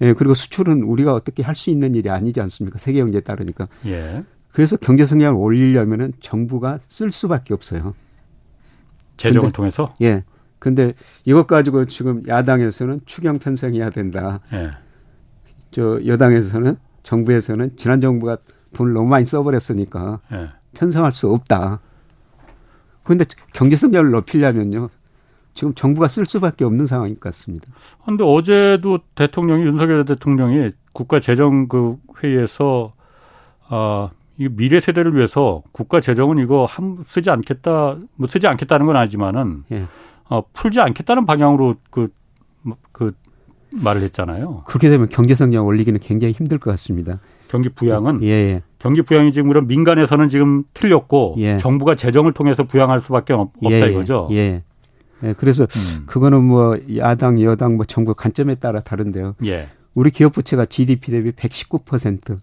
예, 그리고 수출은 우리가 어떻게 할 수 있는 일이 아니지 않습니까? 세계 경제에 따르니까. 예. 그래서 경제 성장을 올리려면은 정부가 쓸 수밖에 없어요. 재정을 근데, 통해서? 예. 근데 이것 가지고 지금 야당에서는 추경 편성해야 된다. 예. 저 여당에서는 정부에서는 지난 정부가 돈을 너무 많이 써버렸으니까 예. 편성할 수 없다. 그런데 경제 성장을 높이려면요. 지금 정부가 쓸 수밖에 없는 상황인 것 같습니다. 그런데 어제도 대통령이 윤석열 대통령이 국가 재정 그 회의에서 아, 이 미래 세대를 위해서 국가 재정은 이거 한 쓰지 않겠다, 뭐 쓰지 않겠다는 건 아니지만은 예. 어, 풀지 않겠다는 방향으로 그, 뭐, 그 말을 했잖아요. 그렇게 되면 경제 성장 올리기는 굉장히 힘들 것 같습니다. 경기 부양은 예, 예. 경기 부양이 지금 그런 민간에서는 지금 틀렸고 예. 정부가 재정을 통해서 부양할 수밖에 없, 다 예, 예. 이거죠. 예. 예, 그래서 음. 그거는 뭐 야당, 여당, 뭐 정부 관점에 따라 다른데요. 예. 우리 기업 부채가 GDP 대비 119%,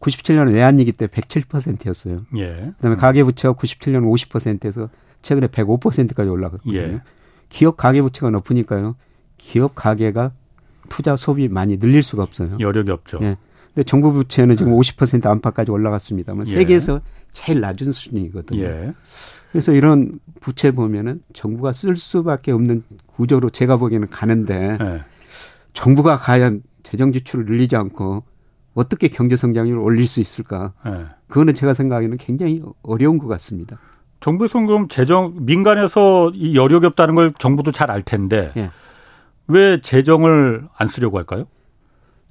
97년 외환위기 때 107%였어요. 예. 그다음에 음. 가계 부채가 97년 50%에서 최근에 105%까지 올라갔거든요. 예. 기업 가계 부채가 높으니까요. 기업 가계가 투자 소비 많이 늘릴 수가 없어요. 여력이 없죠. 예. 근데 정부 부채는 지금 네. 50% 안팎까지 올라갔습니다만 예. 세계에서 제일 낮은 수준이거든요. 예. 그래서 이런 부채 보면은 정부가 쓸 수밖에 없는 구조로 제가 보기에는 가는데 네. 정부가 과연 재정 지출을 늘리지 않고 어떻게 경제 성장률을 올릴 수 있을까? 네. 그거는 제가 생각하기에는 굉장히 어려운 것 같습니다. 정부에서 그럼 재정 민간에서 이 여력이 없다는 걸 정부도 잘 알 텐데 네. 왜 재정을 안 쓰려고 할까요?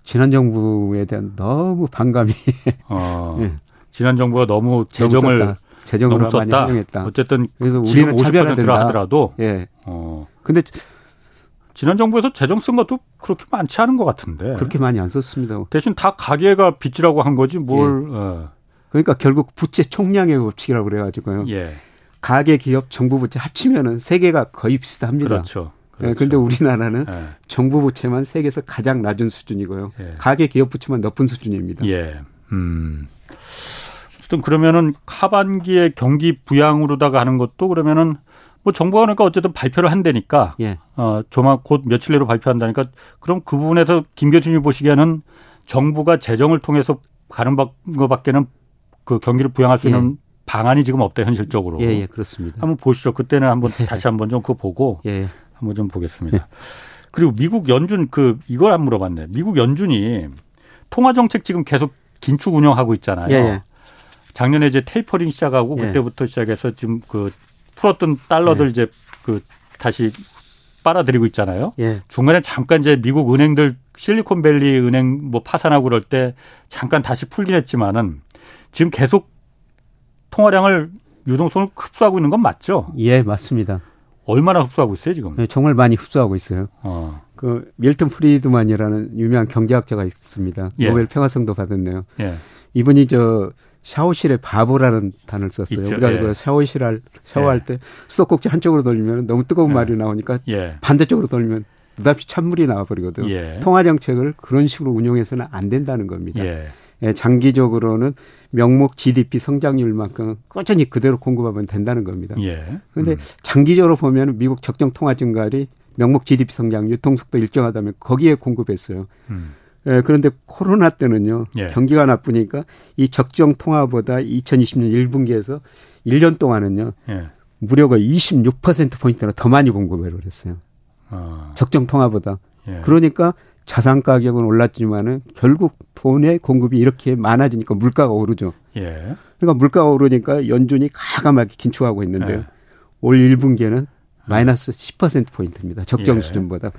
지난 정부에 대한 너무 반감이. 어, 네. 지난 정부가 너무 재정을 너무 재정으로 많이 활용했다. 어쨌든 그래서 우리는 차별화된다 하더라도 예. 어. 근데 지난 정부에서 재정 쓴 것도 그렇게 많지 않은 것 같은데. 그렇게 많이 안 썼습니다. 대신 다 가계가 빚이라고 한 거지 뭘. 예. 어. 그러니까 결국 부채 총량의 법칙이라고 그래가지고요. 예. 가계, 기업, 정부 부채 합치면은 세 개가 거의 비슷합니다. 그렇죠. 그렇죠. 예, 근데 우리나라는 예. 정부 부채만 세계에서 가장 낮은 수준이고요. 예. 가계, 기업 부채만 높은 수준입니다. 예. 음. 어쨌든 그러면은 하반기에 경기 부양으로다가 하는 것도 그러면은 뭐 정부가 그러니까 어쨌든 발표를 한다니까 예. 어 조만 곧 며칠 내로 발표한다니까 그럼 그 부분에서 김 교수님이 보시기에는 정부가 재정을 통해서 가는 것밖에는 그 경기를 부양할 수 있는 예. 방안이 지금 없다 현실적으로. 예, 예, 그렇습니다. 한번 보시죠. 그때는 한번 다시 한번 좀 그거 보고 예. 한번 좀 보겠습니다. 예. 그리고 미국 연준 그 이걸 안 물어봤네. 미국 연준이 통화 정책 지금 계속 긴축 운영하고 있잖아요. 예, 예. 작년에 이제 테이퍼링 시작하고 예. 그때부터 시작해서 지금 그 풀었던 달러들 예. 이제 그 다시 빨아들이고 있잖아요. 예. 중간에 잠깐 이제 미국 은행들 실리콘밸리 은행 뭐 파산하고 그럴 때 잠깐 다시 풀긴 했지만은 지금 계속 통화량을 유동성을 흡수하고 있는 건 맞죠? 예, 맞습니다. 얼마나 흡수하고 있어요, 지금? 네, 정말 많이 흡수하고 있어요. 어. 그 밀턴 프리드만이라는 유명한 경제학자가 있습니다. 예. 노벨 평화상도 받았네요. 예. 이분이 저 샤워실의 바보라는 단어를 썼어요. 있죠. 우리가 예. 그 샤워실 할 샤워할 예. 때 수도꼭지 한쪽으로 돌리면 너무 뜨거운 예. 물이 나오니까 예. 반대쪽으로 돌리면 느닷없이 찬물이 나와버리거든요. 예. 통화 정책을 그런 식으로 운용해서는 안 된다는 겁니다. 예. 장기적으로는 명목 GDP 성장률만큼 꾸준히 그대로 공급하면 된다는 겁니다. 그런데 음. 장기적으로 보면 미국 적정 통화 증가율이 명목 GDP 성장, 유통속도 일정하다면 거기에 공급했어요. 음. 예, 그런데 코로나 때는요. 예. 경기가 나쁘니까 이 적정 통화보다 2020년 1분기에서 1년 동안은요. 예. 무려가 26% 포인트나 더 많이 공급을 했어요. 아. 적정 통화보다. 예. 그러니까 자산 가격은 올랐지만은 결국 돈의 공급이 이렇게 많아지니까 물가가 오르죠. 예. 그러니까 물가가 오르니까 연준이 가감하게 긴축하고 있는데요. 예. 올 1분기에는 마이너스 10% 포인트입니다. 적정 예. 수준보다.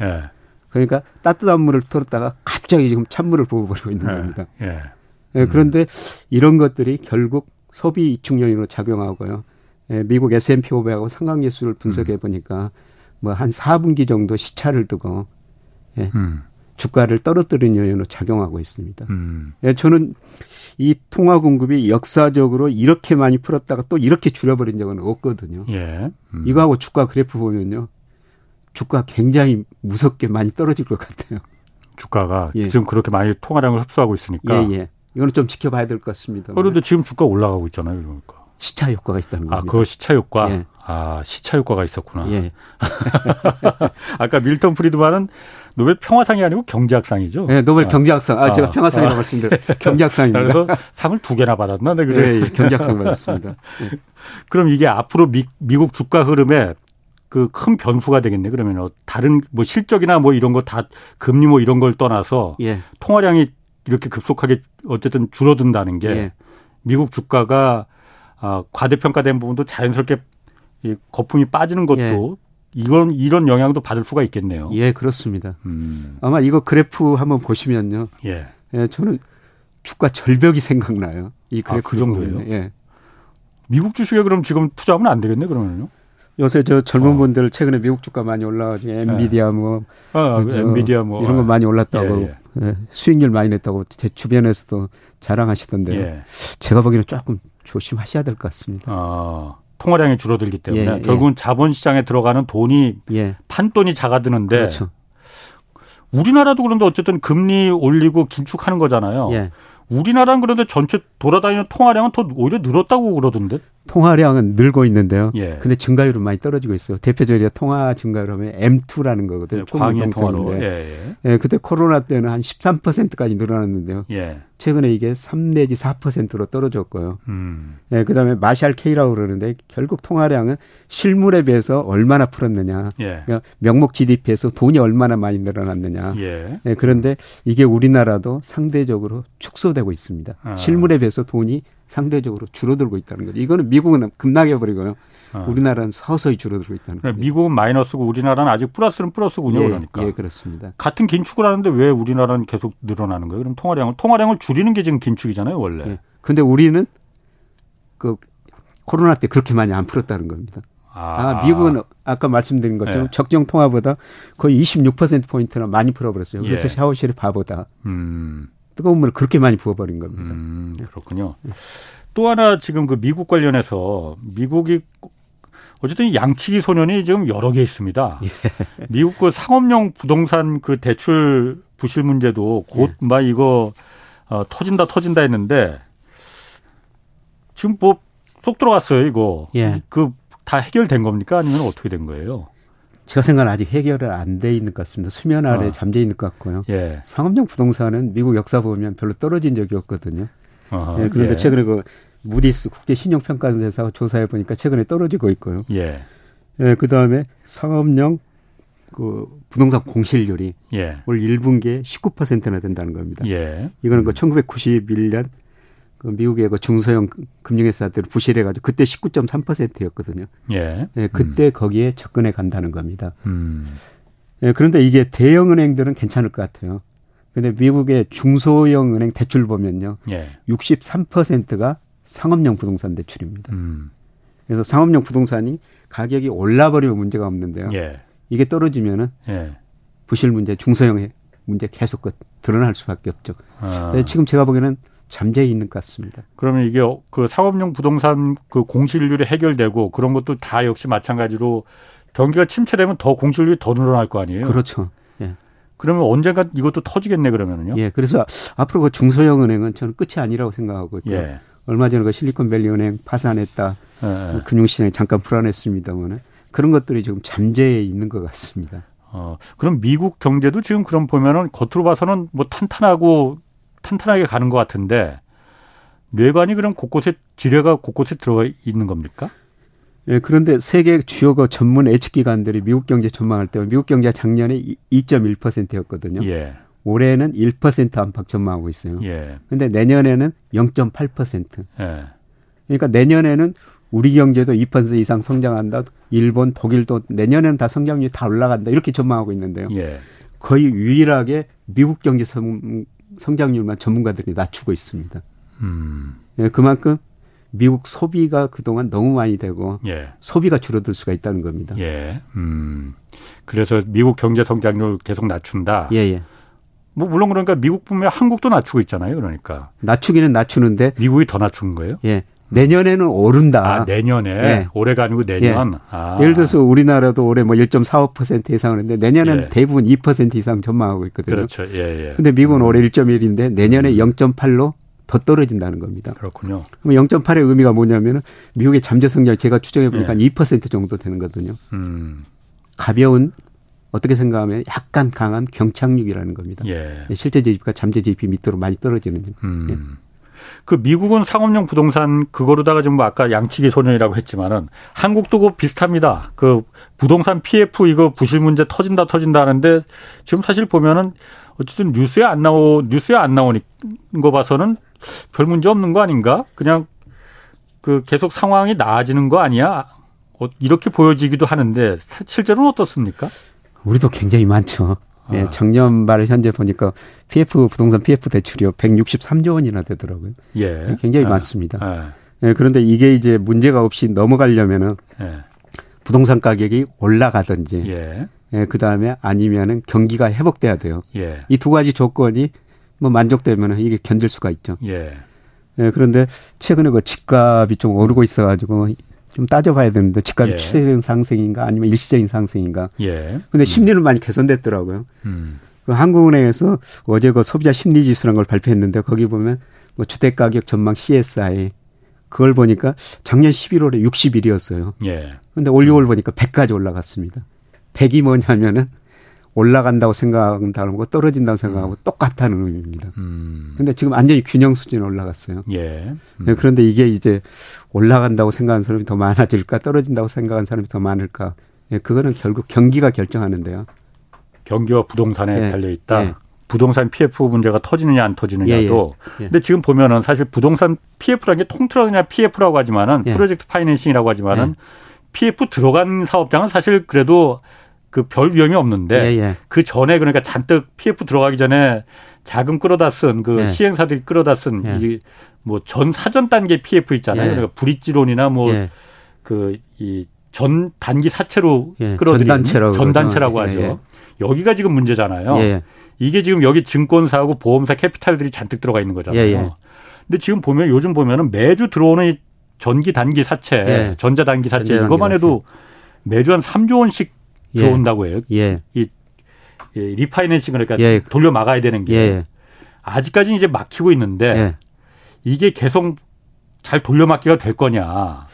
그러니까 따뜻한 물을 틀었다가 갑자기 지금 찬물을 부어버리고 있는 예. 겁니다. 예. 예. 그런데 이런 것들이 결국 소비 이축 요인으로 작용하고요. 예, 미국 S&P 500하고 상관계수를 분석해 보니까 뭐한 4분기 정도 시차를 두고 예, 음. 주가를 떨어뜨리는 요인으로 작용하고 있습니다. 음. 예, 저는 이 통화 공급이 역사적으로 이렇게 많이 풀었다가 또 이렇게 줄여버린 적은 없거든요. 예. 음. 이거하고 주가 그래프 보면요. 주가 굉장히 무섭게 많이 떨어질 것 같아요. 주가가 예. 지금 그렇게 많이 통화량을 흡수하고 있으니까. 예, 예. 이거는 좀 지켜봐야 될 것 같습니다. 그런데 지금 주가 올라가고 있잖아요, 그러니까. 시차 효과가 있다는 아, 겁니다. 아, 그거 시차 효과? 예. 아, 시차 효과가 있었구나. 예. 아까 밀턴 프리드만은 노벨 평화상이 아니고 경제학상이죠. 네, 노벨 아. 경제학상. 아, 제가 아. 평화상이라고 아. 말씀드렸 경제학상입니다. 그래서 상을 두 개나 받았나? 네, 그래. 네, 경제학상 받았습니다. 네. 그럼 이게 앞으로 미, 미국 주가 흐름에 그 큰 변수가 되겠네. 그러면 다른 뭐 실적이나 뭐 이런 거 다 금리 뭐 이런 걸 떠나서 예. 통화량이 이렇게 급속하게 어쨌든 줄어든다는 게 예. 미국 주가가 아, 과대평가된 부분도 자연스럽게 이 거품이 빠지는 것도 예. 이건 이런 영향도 받을 수가 있겠네요. 예, 그렇습니다. 음. 아마 이거 그래프 한번 보시면요. 예. 예, 저는 주가 절벽이 생각나요. 이 그래프 아, 그 정도예요. 예. 미국 주식에 그럼 지금 투자하면 안 되겠네 그러면요. 요새 저 젊은 어. 분들 최근에 미국 주가 많이 올라가지고 엔비디아 뭐, 아, 그 엔비디아 뭐 이런 거 많이 올랐다고 예, 예. 예, 수익률 많이 냈다고 제 주변에서도 자랑하시던데요. 예. 제가 보기에는 조금 조심하셔야 될 것 같습니다. 아, 통화량이 줄어들기 때문에 예, 예. 결국은 자본시장에 들어가는 돈이 판돈이 작아드는데 그렇죠. 우리나라도 그런데 어쨌든 금리 올리고 긴축하는 거잖아요. 우리나라는 그런데 전체 돌아다니는 통화량은 더 오히려 늘었다고 그러던데. 통화량은 늘고 있는데요. 예. 근데 증가율은 많이 떨어지고 있어요. 대표적으로 통화 증가율 하면 M2라는 거거든요. 예, 광의 통화로. 예, 예. 예, 그때 코로나 때는 한 13%까지 늘어났는데요. 예. 최근에 이게 3 내지 4%로 떨어졌고요. 음. 예, 그다음에 마샬 K라고 그러는데 결국 통화량은 실물에 비해서 얼마나 풀었느냐. 예. 그러니까 명목 GDP에서 돈이 얼마나 많이 늘어났느냐. 예. 예. 그런데 이게 우리나라도 상대적으로 축소되고 있습니다. 아. 실물에 비해서 돈이 상대적으로 줄어들고 있다는 거죠. 이거는 미국은 급락해 버리고요. 어. 우리나라는 서서히 줄어들고 있다는 거죠. 미국은 마이너스고 우리나라는 아직 플러스는 플러스군요. 예, 그러니까. 예, 그렇습니다. 같은 긴축을 하는데 왜 우리나라는 계속 늘어나는 거예요? 그럼 통화량을 통화량을 줄이는 게 지금 긴축이잖아요, 원래. 예. 근데 우리는 그 코로나 때 그렇게 많이 안 풀었다는 겁니다. 아, 아 미국은 아까 말씀드린 것처럼 예. 적정 통화보다 거의 26% 포인트나 많이 풀어버렸어요. 그래서 예. 샤워실이 바보다. 음. 뜨거운 물을 그렇게 많이 부어버린 겁니다. 음, 그렇군요. 또 하나 지금 그 미국 관련해서 미국이 어쨌든 양치기 소년이 지금 여러 개 있습니다. 예. 미국 그 상업용 부동산 그 대출 부실 문제도 곧막 예. 이거 어, 터진다 터진다 했는데 지금 뭐 쏙 들어갔어요 이거. 예. 그다 해결된 겁니까 아니면 어떻게 된 거예요? 제가 생각은 아직 해결은 안돼 있는 것 같습니다. 수면 아래 어. 잠재 있는 것 같고요. 예. 상업용 부동산은 미국 역사 보면 별로 떨어진 적이 없거든요. 어 예, 그런데 예. 최근에 그 무디스 국제 신용평가회사 조사해 보니까 최근에 떨어지고 있고요. 예. 예, 그 다음에 상업용 그 부동산 공실률이 예. 올 1분기에 19%나 된다는 겁니다. 예. 이거는 그 1991년 음. 그 미국의 그 중소형 금융회사들 부실해가지고 그때 19.3%였거든요. 예. 예 그때 음. 거기에 접근해 간다는 겁니다. 음. 예, 그런데 이게 대형 은행들은 괜찮을 것 같아요. 근데 미국의 중소형 은행 대출 보면요. 예. 63%가 상업용 부동산 대출입니다. 음. 그래서 상업용 부동산이 가격이 올라버리면 문제가 없는데요. 예. 이게 떨어지면은 예. 부실 문제, 중소형의 문제 계속 그 드러날 수밖에 없죠. 아. 지금 제가 보기에는 잠재해 있는 것 같습니다. 그러면 이게 그 상업용 부동산 그 공실률이 해결되고 그런 것도 다 역시 마찬가지로 경기가 침체되면 더 공실률이 더 늘어날 거 아니에요? 그렇죠. 예. 그러면 언젠가 이것도 터지겠네 그러면은요? 예. 그래서 앞으로 그 중소형 은행은 저는 끝이 아니라고 생각하고 있고요. 예. 얼마 전에 그 실리콘밸리 은행 파산했다. 예. 예. 금융시장이 잠깐 불안했습니다만은 그런 것들이 지금 잠재해 있는 것 같습니다. 어, 그럼 미국 경제도 지금 그럼 보면은 겉으로 봐서는 뭐 탄탄하고 탄탄하게 가는 것 같은데 뇌관이 그럼 곳곳에 지뢰가 곳곳에 들어가 있는 겁니까? 예, 그런데 세계 주요 그 전문 예측 기관들이 미국 경제 전망할 때 미국 경제가 작년에 2.1%였거든요. 예. 올해는 1% 안팎 전망하고 있어요. 예. 근데 내년에는 0.8%. 예. 그러니까 내년에는 우리 경제도 2% 이상 성장한다. 일본, 독일도 내년에는 다 성장률이 다 올라간다. 이렇게 전망하고 있는데요. 예. 거의 유일하게 미국 경제 성, 성장률만 전문가들이 낮추고 있습니다. 음. 예, 그만큼 미국 소비가 그동안 너무 많이 되고 예. 소비가 줄어들 수가 있다는 겁니다. 예. 음. 그래서 미국 경제 성장률 계속 낮춘다. 예, 예. 뭐 물론 그러니까 미국 보면 한국도 낮추고 있잖아요. 그러니까 낮추기는 낮추는데 미국이 더 낮춘 거예요? 예. 내년에는 오른다. 아, 내년에 예. 올해가 아니고 내년. 예. 아. 예를 들어서 우리나라도 올해 뭐 1.45% 이상하는데 내년에는 예. 대부분 2% 이상 전망하고 있거든요. 그렇죠. 예, 예. 근데 미국은 음. 올해 1.1인데 내년에 음. 0.8로 더 떨어진다는 겁니다. 그렇군요. 그럼 0.8의 의미가 뭐냐면은 미국의 잠재 성장 제가 추정해 보니까 예. 2% 정도 되는 거거든요. 음. 가벼운 어떻게 생각하면 약간 강한 경착륙이라는 겁니다. 예. 실제 GDP가 잠재 GDP 밑으로 많이 떨어지는. 음. 예. 그 미국은 상업용 부동산 그거로다가 좀뭐 아까 양치기 소년이라고 했지만은 한국도 그 비슷합니다. 그 부동산 PF 이거 부실 문제 터진다 터진다 하는데 지금 사실 보면은 어쨌든 뉴스에 안 나오 뉴스에 안 나오는 거 봐서는 별 문제 없는 거 아닌가? 그냥 그 계속 상황이 나아지는 거 아니야? 어, 이렇게 보여지기도 하는데 실제로는 어떻습니까? 우리도 굉장히 많죠. 예, 아. 작년 말 현재 보니까 PF 부동산 PF 대출이요 163조 원이나 되더라고요. 예. 굉장히 아. 많습니다. 아. 예, 그런데 이게 이제 문제가 없이 넘어가려면은 예. 부동산 가격이 올라가든지 예. 예, 그다음에 아니면은 경기가 회복돼야 돼요. 예. 이 두 가지 조건이 뭐 만족되면은 이게 견딜 수가 있죠. 예. 예, 그런데 최근에 그 집값이 좀 오르고 있어 가지고 좀 따져봐야 되는데 집값이 예. 추세적인 상승인가 아니면 일시적인 상승인가. 예. 근데 심리는 음. 많이 개선됐더라고요. 음. 그 한국은행에서 어제 그 소비자 심리 지수라는 걸 발표했는데 거기 보면 뭐 주택 가격 전망 CSI 그걸 보니까 작년 11월에 60일이었어요. 예. 근데 올 6월 보니까 100까지 올라갔습니다. 100이 뭐냐면은 올라간다고 생각한다고 떨어진다고 생각하고 음. 똑같다는 의미입니다. 음. 근데 지금 완전히 균형 수준에 올라갔어요. 예. 음. 네, 그런데 이게 이제 올라간다고 생각하는 사람이 더 많아질까 떨어진다고 생각하는 사람이 더 많을까? 예, 그거는 결국 경기가 결정하는데요. 경기와 부동산에 예. 달려 있다. 예. 부동산 PF 문제가 터지느냐 안 터지느냐도. 예, 예. 예. 근데 지금 보면은 사실 부동산 PF라는 게 통틀어 그냥 PF라고 하지만은 예. 프로젝트 파이낸싱이라고 하지만은 PF 들어간 사업장은 사실 그래도 그 별 위험이 없는데 예, 예. 그 전에 그러니까 잔뜩 PF 들어가기 전에 자금 끌어다 쓴그 예. 시행사들이 끌어다 쓴 이 뭐 전 사전 단계 PF 있잖아요. 예. 그러니까 브릿지론이나 뭐그이 전 단기 사채로 예. 끌어들인 전단체라고, 전단체라고 하죠. 예, 여기가 지금 문제잖아요. 이게 지금 여기 증권사하고 보험사 캐피탈들이 잔뜩 들어가 있는 거잖아요. 근데 지금 보면 요즘 보면은 매주 들어오는 전기 단기 사채, 전자 단기 사채 이것만 해도 매주 한 3조 원씩 예. 들어온다고 해요. 예. 이, 이 리파이낸싱을 그러니까 예. 돌려 막아야 되는 게 예. 아직까지는 이제 막히고 있는데 예. 이게 계속 잘 돌려막기가 될 거냐?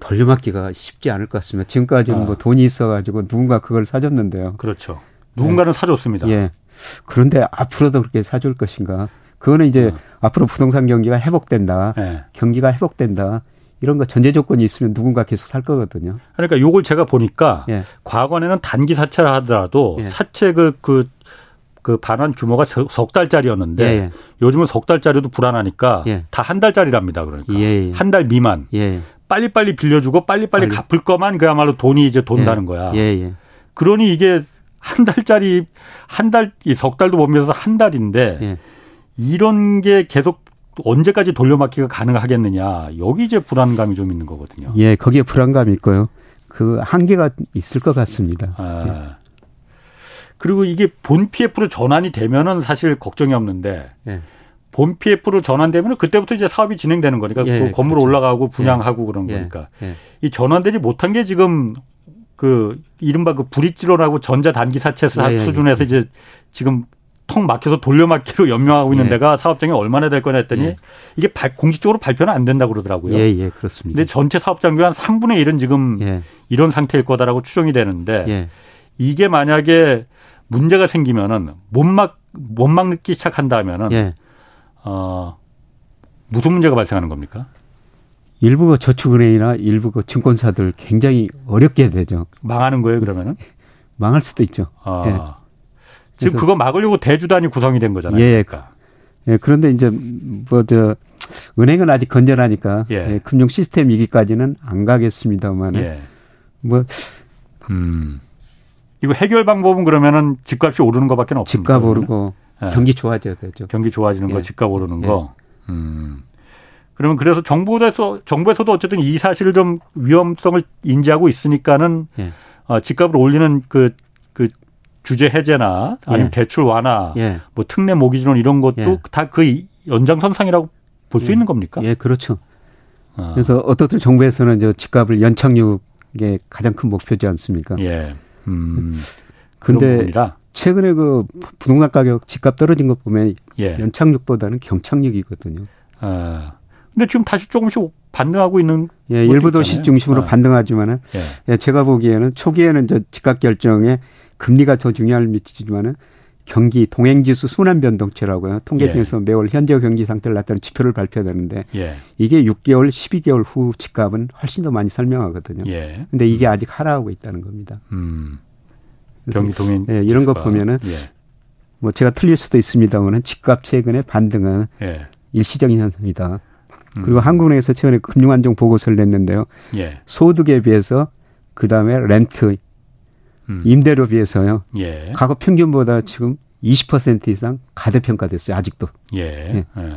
돌려막기가 쉽지 않을 것 같습니다. 지금까지는 아. 뭐 돈이 있어가지고 누군가 그걸 사줬는데요. 그렇죠. 누군가는 사줬습니다. 예. 그런데 앞으로도 그렇게 사줄 것인가? 그거는 이제 어. 앞으로 부동산 경기가 회복된다. 네. 경기가 회복된다. 이런 거 전제 조건이 있으면 누군가 계속 살 거거든요. 그러니까 요걸 제가 보니까 예. 과거에는 단기 사채라 하더라도 예. 사채 그, 그, 그 반환 규모가 석 달짜리였는데 예, 예. 요즘은 석 달짜리도 불안하니까 예. 다한 달짜리랍니다. 그러니까 예, 한달 미만. 빨리빨리 빌려주고 빨리빨리 빨리. 갚을 거만 그야말로 돈이 이제 돈다는 거야. 그러니 이게 한 달짜리 한 달 이 석 달도 못 면서 한 달인데 이런 게 계속 언제까지 돌려막기가 가능하겠느냐. 여기 이제 불안감이 좀 있는 거거든요. 예, 거기에 불안감이 있고요. 그 한계가 있을 것 같습니다. 아. 예. 그리고 이게 본 PF로 전환이 되면은 사실 걱정이 없는데 예. 본 PF로 전환되면 그때부터 이제 사업이 진행되는 거니까 예, 그 건물 그렇죠. 올라가고 분양하고 예. 그런 예. 거니까 예. 이 전환되지 못한 게 지금 그 이른바 그 브릿지론하고 전자 단기 사채 예, 수준에서 이제 지금 통 막혀서 돌려막기로 연명하고 있는 예. 데가 사업장이 얼마나 될 거냐 했더니 예. 이게 발, 공식적으로 발표는 안 된다고 그러더라고요. 예, 예, 그렇습니다. 근데 전체 사업장의 한 3분의 1은 지금 예. 이런 상태일 거다라고 추정이 되는데 예. 이게 만약에 문제가 생기면은 못 막, 못 막기 시작한다면은 예. 어, 무슨 문제가 발생하는 겁니까? 일부 그 저축은행이나 일부 그 증권사들 굉장히 어렵게 되죠. 망하는 거예요, 그러면은? 망할 수도 있죠. 아. 예. 지금 그거 막으려고 대주단이 구성이 된 거잖아요. 예. 그러니까. 예, 그런데 이제 뭐 저 은행은 아직 건전하니까 예. 예, 금융 시스템 위기까지는 안 가겠습니다만 예. 뭐 음. 이거 해결 방법은 그러면은 집값이 오르는 것밖에 없습니다. 집값 오르고 예. 경기 좋아져야 되죠. 경기 좋아지는 거, 예. 집값 오르는 거. 예. 음. 그러면 그래서 정부에서 정부에서도 어쨌든 이 사실을 좀 위험성을 인지하고 있으니까는 어, 집값을 올리는 그 규제 해제나 아니면 예. 대출 완화, 예. 뭐 특례 모기지론 이런 것도 예. 다그 연장선상이라고 볼 수 있는 겁니까? 예, 그렇죠. 아. 그래서 어떻든 정부에서는 저 집값을 연착륙의 가장 큰 목표지 않습니까? 예. 음. 근데 최근에 그 부동산 가격 집값 떨어진 것 보면 예. 연착륙보다는 경착륙이거든요. 아. 근데 지금 다시 조금씩 반등하고 있는 예, 일부 도시 중심으로 아. 반등하지만은 예. 예. 제가 보기에는 초기에는 저 집값 결정에 금리가 더 중요할 미치지만은 경기 동행지수 순환 변동치라고요. 통계 예. 중에서 예. 매월 현재 경기 상태를 나타내는 지표를 발표되는데 예. 이게 6개월, 12개월 후 집값은 훨씬 더 많이 설명하거든요. 예. 근데 이게 아직 하락하고 있다는 겁니다. 음. 경기 동행 예, 이런 거 보면은 예. 뭐 제가 틀릴 수도 있습니다만은 집값 최근의 반등은 예. 일시적인 현상이다. 그리고 음. 한국은행에서 최근에 금융안정 보고서를 냈는데요. 예. 소득에 비해서 그 다음에 렌트 음. 임대료 비해서요. 예. 과거 평균보다 지금 20% 이상 가대평가됐어요. 아직도. 예. 예. 예.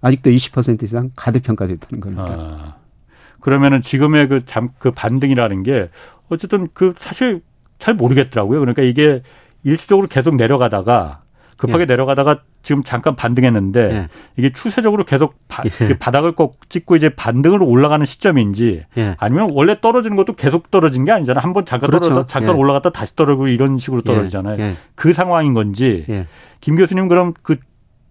아직도 20% 이상 가대평가됐다는 겁니다. 아. 그러면은 지금의 그 잠, 그 반등이라는 게 어쨌든 그 사실 잘 모르겠더라고요. 그러니까 이게 일시적으로 계속 내려가다가 급하게 예. 내려가다가 지금 잠깐 반등했는데 예. 이게 추세적으로 계속 바, 예. 바닥을 꼭 찍고 이제 반등으로 올라가는 시점인지 예. 아니면 원래 떨어지는 것도 계속 떨어진 게 아니잖아요. 한 번 잠깐 그렇죠. 떨어졌다 잠깐 예. 올라갔다 다시 떨어지고 이런 식으로 예. 떨어지잖아요. 그 상황인 건지 김 교수님 그럼 그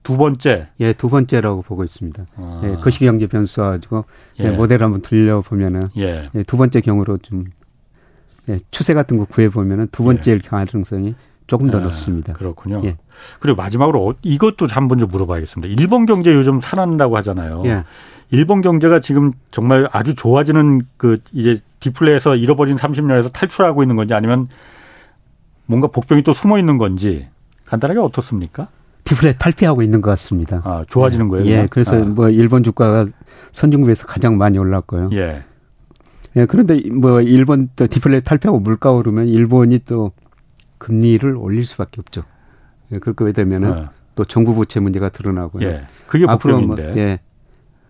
두 번째 예, 두 번째라고 보고 있습니다. 아. 예, 거시경제 변수 가지고 예. 모델 한번 들려 보면은 예. 두 번째 경우로 좀 추세 같은 거 구해 보면은 두 번째일 가능성이 조금 더 아, 높습니다. 그렇군요. 예. 그리고 마지막으로 어, 이것도 한번 좀 물어봐야겠습니다. 일본 경제 요즘 살아난다고 하잖아요. 예. 일본 경제가 지금 정말 아주 좋아지는 그 이제 디플레에서 잃어버린 30년에서 탈출하고 있는 건지 아니면 뭔가 복병이 또 숨어 있는 건지 간단하게 어떻습니까? 디플레 탈피하고 있는 것 같습니다. 아, 좋아지는 거예요? 예, 그래서 아. 뭐 일본 주가가 선진국에서 가장 많이 올랐고요. 예. 예, 그런데 뭐 일본 또 디플레 탈피하고 물가 오르면 일본이 또 금리를 올릴 수밖에 없죠. 예, 그렇게 되면은 네. 또 정부 부채 문제가 드러나고요. 예. 그게 앞으로 뭐, 예.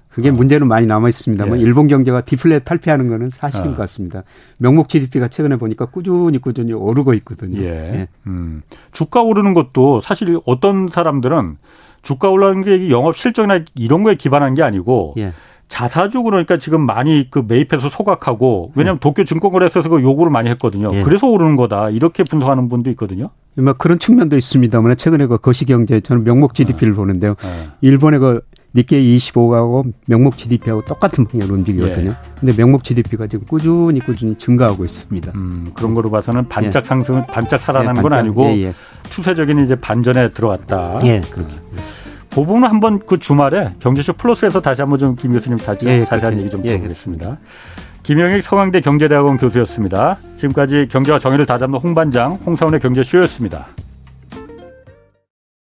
그게 어. 문제는 많이 남아 있습니다만 예. 일본 경제가 디플레 탈피하는 거는 사실인 어. 것 같습니다. 명목 GDP가 최근에 보니까 꾸준히 꾸준히 오르고 있거든요. 예. 예. 음. 주가 오르는 것도 사실 어떤 사람들은 주가 올라가는 게 영업 실적이나 이런 거에 기반한 게 아니고 예. 자사주 그러니까 지금 많이 그 매입해서 소각하고 왜냐하면 네. 도쿄 증권거래소에서 그 요구를 많이 했거든요. 예. 그래서 오르는 거다 이렇게 분석하는 분도 있거든요. 뭐 그런 측면도 있습니다만 최근에 그 거시경제 저는 명목 GDP를 네. 보는데요. 네. 일본의 그 니케이 25하고 명목 GDP하고 똑같은 방향으로 움직이거든요. 예. 근데 명목 GDP가 지금 꾸준히 꾸준히 증가하고 있습니다. 음, 그런 거로 봐서는 반짝 예. 상승은 반짝 살아나는 예, 반짝, 건 아니고 예, 예. 추세적인 이제 반전에 들어갔다. 예, 그렇게. 그 부분은 한번 그 주말에 경제쇼 플러스에서 다시 한번 좀 김 교수님 다시 예, 자세한 얘기 좀 예, 들어보겠습니다. 김영익 서강대 경제대학원 교수였습니다. 지금까지 경제와 정의를 다잡는 홍반장 홍사원의 경제쇼였습니다.